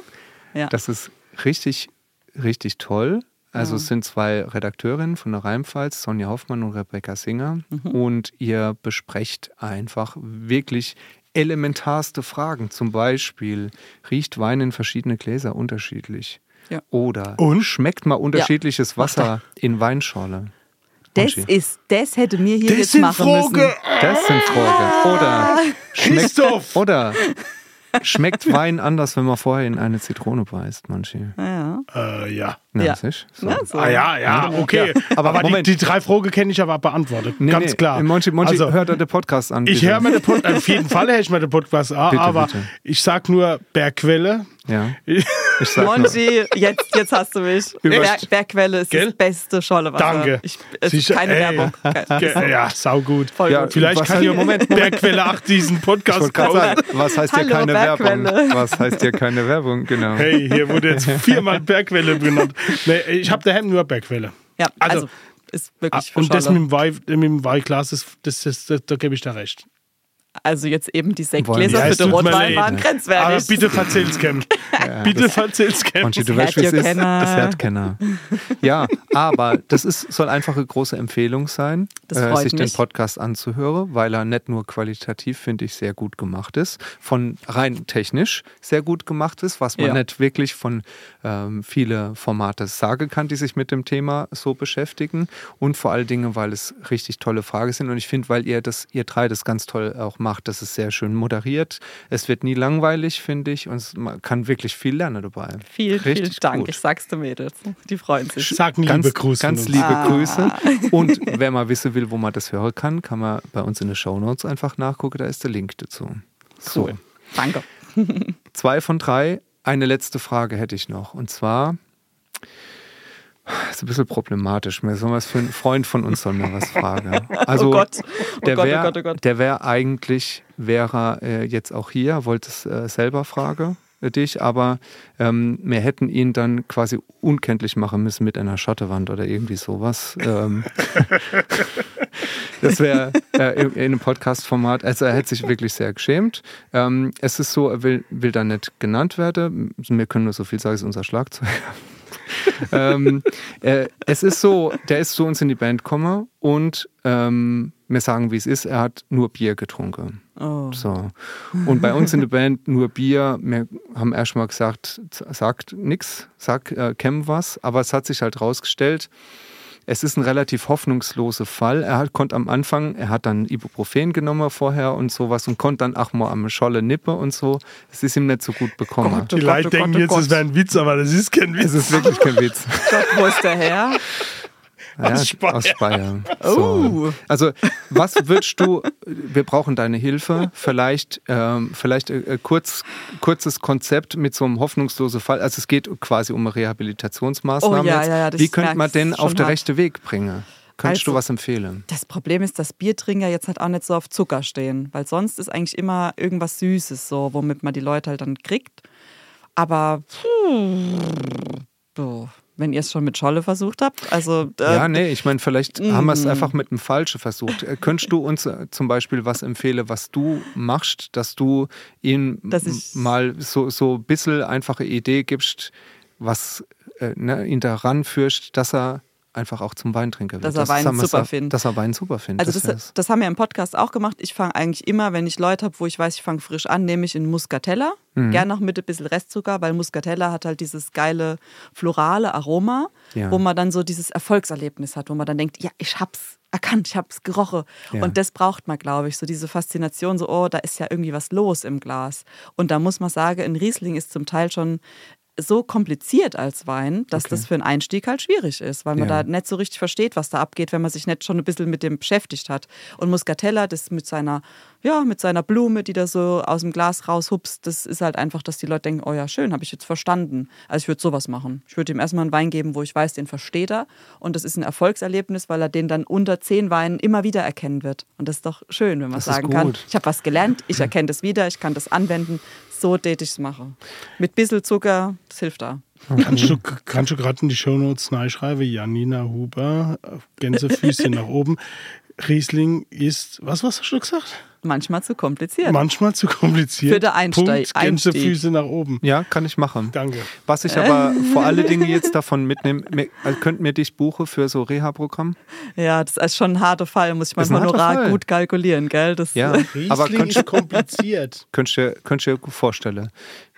Ja. Das ist richtig, richtig toll. Also es sind zwei Redakteurinnen von der Rheinpfalz, Sonja Hoffmann und Rebecca Singer. Mhm. Und ihr besprecht einfach wirklich elementarste Fragen. Zum Beispiel, riecht Wein in verschiedene Gläser unterschiedlich? Ja. Oder Und? schmeckt mal unterschiedliches er. Wasser in Weinschorle? Das Monchi. ist, das hätte mir hier Das jetzt machen Fragen. müssen. Das sind Fragen. Oder schmeckt, Christoph! oder schmeckt Wein anders, wenn man vorher in eine Zitrone beißt, Manchi? Ja. Äh, ja. Na, Ja. sicher. So. Ah ja, ja, okay. Ja, aber aber die, Moment. die drei Fragen kenne ich aber beantwortet. Nee, Ganz nee. klar. Monchi, Monchi also, hört er den Podcast an. ich bitte. höre mir den Podcast, auf jeden Fall höre ich mir den Podcast an, Bitte, aber bitte. ich sag nur Bergquelle. Ja. Ich sag Monchi, jetzt, jetzt hast du mich. Berg, Bergquelle ist Gell? das beste Schollewasser. Danke. Ich, es ist Sicher, keine ey. Werbung. Ja, saugut. Voll Ja, gut. Vielleicht kann ja Moment Bergquelle 8 diesen ich Podcast kaufen. was heißt hier Hallo, keine Bergquelle. Werbung? Was heißt hier keine Werbung? Genau. Hey, hier wurde jetzt viermal Bergquelle benannt. Nee, ich habe daheim nur Bergquelle. Ja, also, Also, ist Ah, wirklich für Und das mit dem, ist, das, das, das, da gebe ich dir recht. Also jetzt eben die Sektgläser für es den Rotwein waren Aber grenzwertig. bitte verzähl's Cam. bitte verzähl's Cam. Monchi, du Das weißt, wie es ist. Das Herdkenner. Ja, aber das ist, soll einfach eine große Empfehlung sein, äh, sich den mich. Podcast anzuhören, weil er nicht nur qualitativ, finde ich, sehr gut gemacht ist, von rein technisch sehr gut gemacht ist, was man Ja. nicht wirklich von ähm, viele Formate sagen kann, die sich mit dem Thema so beschäftigen und vor allen Dingen, weil es richtig tolle Fragen sind und ich finde, weil ihr das, ihr drei das ganz toll auch macht, das ist sehr schön moderiert. Es wird nie langweilig, finde ich, und es, man kann wirklich viel lernen dabei. Vielen, vielen Richtig Dank. gut. Ich sag's den Mädels. Die freuen sich. Sagen Ganz, liebe Grüße. ganz von uns. liebe Ah. Grüße. Und wer mal wissen will, wo man das hören kann, kann man bei uns in den Shownotes einfach nachgucken. Da ist der Link dazu. So, Cool. Danke. zwei von drei. Eine letzte Frage hätte ich noch. Und zwar, ist ein bisschen problematisch. Mir soll was für ein Freund von uns soll mir was fragen. Also, oh Gott. Oh der Gott, wäre oh Gott, oh Gott. der wär eigentlich, wäre äh, jetzt auch hier, wollte es äh, selber fragen äh, dich, aber ähm, wir hätten ihn dann quasi unkenntlich machen müssen mit einer Schottewand oder irgendwie sowas. Ähm, das wäre äh, in, in einem Podcast-Format, also er hätte sich wirklich sehr geschämt. Ähm, es ist so, er will, will da nicht genannt werden. Wir können nur so viel sagen, es ist unser Schlagzeuger. Ähm, äh, es ist so, der ist zu uns in die Band gekommen und ähm, wir sagen, wie es ist, er hat nur Bier getrunken. Oh. So. Und bei uns in der Band nur Bier. Wir haben erst mal gesagt, sagt nix, sag äh, Cam was, aber es hat sich halt rausgestellt, es ist ein relativ hoffnungsloser Fall. Er hat, konnte am Anfang, er hat dann Ibuprofen genommen vorher und sowas und konnte dann auch mal am Scholle nippe und so. Es ist ihm nicht so gut bekommen. Gott, Die Gott, Leute oh denken Gott, oh jetzt, es wäre ein Witz, aber das ist kein Es Witz. ist wirklich kein Witz. Gott, wo ist der Herr? Ja, Aus Speyer. Aus Speyer. Oh. So. Also, was würdest du, wir brauchen deine Hilfe, vielleicht, ähm, vielleicht ein, ein kurz, kurzes Konzept mit so einem hoffnungslosen Fall. Also, es geht quasi um eine Rehabilitationsmaßnahme. Oh ja, ja, ja, das Wie könnte man merk's den auf den rechten Weg bringen? Könntest du Also- was empfehlen? Das Problem ist, dass Biertrinker jetzt halt auch nicht so auf Zucker stehen, weil sonst ist eigentlich immer irgendwas Süßes so, womit man die Leute halt dann kriegt. Aber puh, so, wenn ihr es schon mit Scholle versucht habt, also äh, ja, nee, ich meine, vielleicht haben wir es mm. einfach mit einem Falschen versucht. Äh, Könntest du uns äh, zum Beispiel was empfehlen, was du machst, dass du ihm Dass mal so, so ein bisschen einfache Idee gibst, was äh, ne, ihn daran führst, dass er einfach auch zum Weintrinker wird. Dass er Wein haben wir super findet. Dass er Wein super findet. Also das, wär's. das haben wir im Podcast auch gemacht. Ich fange eigentlich immer, wenn ich Leute habe, wo ich weiß, ich fange frisch an, nehme ich in Muscatella. Mhm. Gern noch mit ein bisschen Restzucker, weil Muscatella hat halt dieses geile florale Aroma, Ja. wo man dann so dieses Erfolgserlebnis hat, wo man dann denkt, ja, ich hab's erkannt, ich hab's gerochen. Ja. Und das braucht man, glaube ich, so diese Faszination, so, oh, da ist ja irgendwie was los im Glas. Und da muss man sagen, ein Riesling ist zum Teil schon so kompliziert als Wein, dass Okay. das für einen Einstieg halt schwierig ist, weil man Ja. da nicht so richtig versteht, was da abgeht, wenn man sich nicht schon ein bisschen mit dem beschäftigt hat. Und Muscatella, das mit seiner, ja, mit seiner Blume, die da so aus dem Glas raushupst, das ist halt einfach, dass die Leute denken, oh ja, schön, habe ich jetzt verstanden. Also ich würde sowas machen. Ich würde ihm erstmal einen Wein geben, wo ich weiß, den versteht er. Und das ist ein Erfolgserlebnis, weil er den dann unter zehn Weinen immer wieder erkennen wird. Und das ist doch schön, wenn man Das sagen kann, ich habe was gelernt, ich erkenne das wieder, ich kann das anwenden. So tät ich es machen. Mit bisschen Zucker, das hilft da. Kannst du, kannst du gerade in die Shownotes reinschreiben? Janina Huber, Gänsefüßchen nach oben. Riesling ist, was, was hast du gesagt? Manchmal zu kompliziert. Manchmal zu kompliziert. Für den Einsteig- Punkt, Gänsefüße nach oben. ja, kann ich machen. Danke. Was ich aber vor alle Dinge jetzt davon mitnehme, also könnt mir dich buchen für so Reha-Programm? Ja, das ist schon ein harter Fall, muss ich mein Honorar Fall. gut kalkulieren, gell? Das, Ja, aber könntest kompliziert. Könntest du dir gut vorstellen.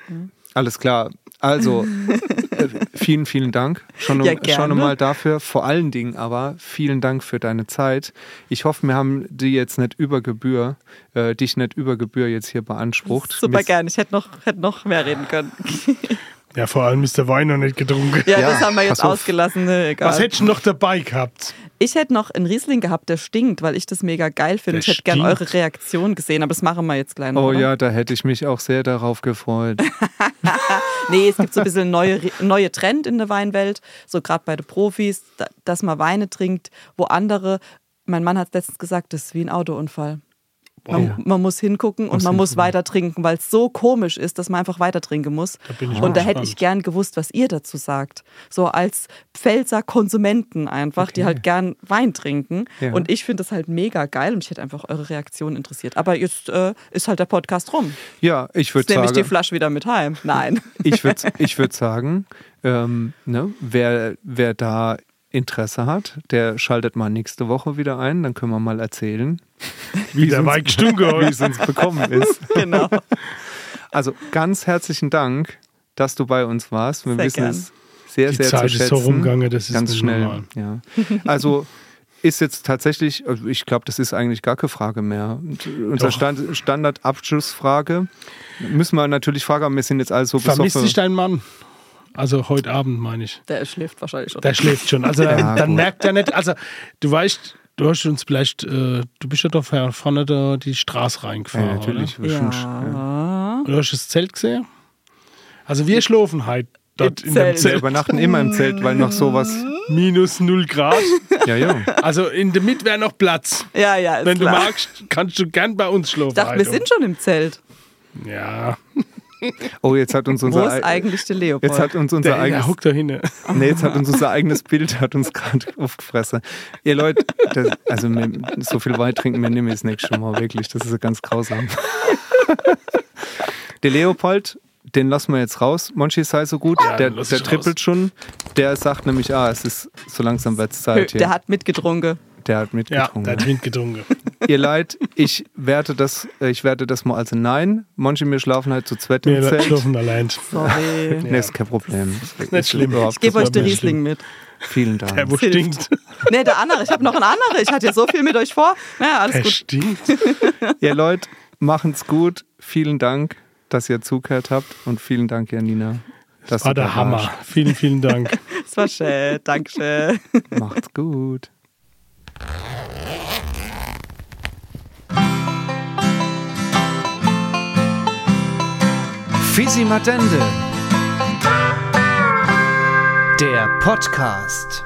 Mhm. Alles klar. Also, äh, vielen, vielen Dank schon, Ja, schon gerne. mal dafür. Vor allen Dingen aber vielen Dank für deine Zeit. Ich hoffe, wir haben die jetzt nicht über Gebühr, äh, dich nicht über Gebühr jetzt hier beansprucht. Super Wir- gern. Ich hätte noch, hätte noch mehr reden können. Ja, vor allem ist der Wein noch nicht getrunken. Ja, Ja, das haben wir jetzt ausgelassen. Ne, egal. Was hättest du noch dabei gehabt? Ich hätte noch einen Riesling gehabt, der stinkt, weil ich das mega geil finde. Ich hätte gerne eure Reaktion gesehen, aber das machen wir jetzt gleich noch. Oh oder? ja, da hätte ich mich auch sehr darauf gefreut. Nee, es gibt so ein bisschen neue, neue Trend in der Weinwelt, so gerade bei den Profis, da- dass man Weine trinkt, wo andere, mein Mann hat es letztens gesagt, das ist wie ein Autounfall. Man, man muss hingucken und Muss man muss hingucken. weiter trinken, weil es so komisch ist, dass man einfach weiter trinken muss. Da und da hätte ich gern gewusst, was ihr dazu sagt. So als Pfälzer Konsumenten einfach, die halt gern Wein trinken. Ja. Und ich finde das halt mega geil und ich hätte einfach eure Reaktion interessiert. Aber jetzt äh, ist halt der Podcast rum. Ja, ich würde Jetzt nehme ich die sagen, Flasche wieder mit heim. Nein. ich würde ich würd sagen, ähm, ne, wer, wer da Interesse hat, der schaltet mal nächste Woche wieder ein, dann können wir mal erzählen, Wie der Wein gestunken wie hat. es uns bekommen ist. genau. Also ganz herzlichen Dank, dass du bei uns warst. Wir Sehr wissen gern. es sehr, Die sehr Zeit zu ist so schätzen. rumgegangen, das ist ganz schnell. normal. Ja. Also ist jetzt tatsächlich, also ich glaube, das ist eigentlich gar keine Frage mehr. Und Unsere. Stand, Standardabschlussfrage müssen wir natürlich fragen, aber wir sind jetzt alle so Vermisst dich dein Mann? Also heute Abend, meine ich. Der schläft wahrscheinlich schon. Der schläft schon. Also Ja, dann gut. merkt er nicht, also du weißt, du hast uns vielleicht, äh, du bist ja doch vorne da die Straße reingefahren. Ja, natürlich. ja. Schon, ja. Oder? Du hast das Zelt gesehen? Also wir schlafen halt dort Im in dem Zelt. Wir Zelt. übernachten immer im Zelt, weil noch sowas. Minus 0 Grad. Ja, ja. Also in der Mitte wäre noch Platz. Ja, ja, ist Wenn klar. du magst, kannst du gern bei uns schlafen. Ich dachte, wir halt. sind schon im Zelt. Ja, Oh, jetzt hat uns Wo unser. ist eigentlich der Leopold? Jetzt hat uns unser der, der eigenes. huckt da hinten. Nee, jetzt hat uns unser eigenes Bild hat uns gerade aufgefressen. Ihr Leute, das, also wir, so viel Wein trinken wir nicht mehr das nächste Mal, wirklich. Das ist ja ganz grausam. Der Leopold, den lassen wir jetzt raus. Monchi sei so gut, Ja, der, der trippelt schon. Der sagt nämlich, ah, es ist so langsam wird's Zeit hier. der hat mitgetrunken. der hat Ja, mitgetrunken. der hat Wind getrunken. Ihr Leid, ich werte das, äh, ich werte das mal als ein Nein. Monchi, wir schlafen halt zu zweit im Wir Zelt. schlafen allein. Sorry. Nee, ist kein Problem. Ist nicht schlimm. überhaupt Ich gebe Das euch den mir Riesling mit. Vielen Dank. Der, wo stinkt. Nee, der andere. Ich habe noch einen anderen. Ich hatte ja so viel mit euch vor. Naja, alles Der gut. stinkt. Ihr Leute, machen's gut. Vielen Dank, dass ihr zugehört habt und vielen Dank, Janina. dass War der Hammer. warst. Vielen, vielen Dank. Das war schön. Dankeschön. Macht's gut. Fisi Madende. Der Podcast.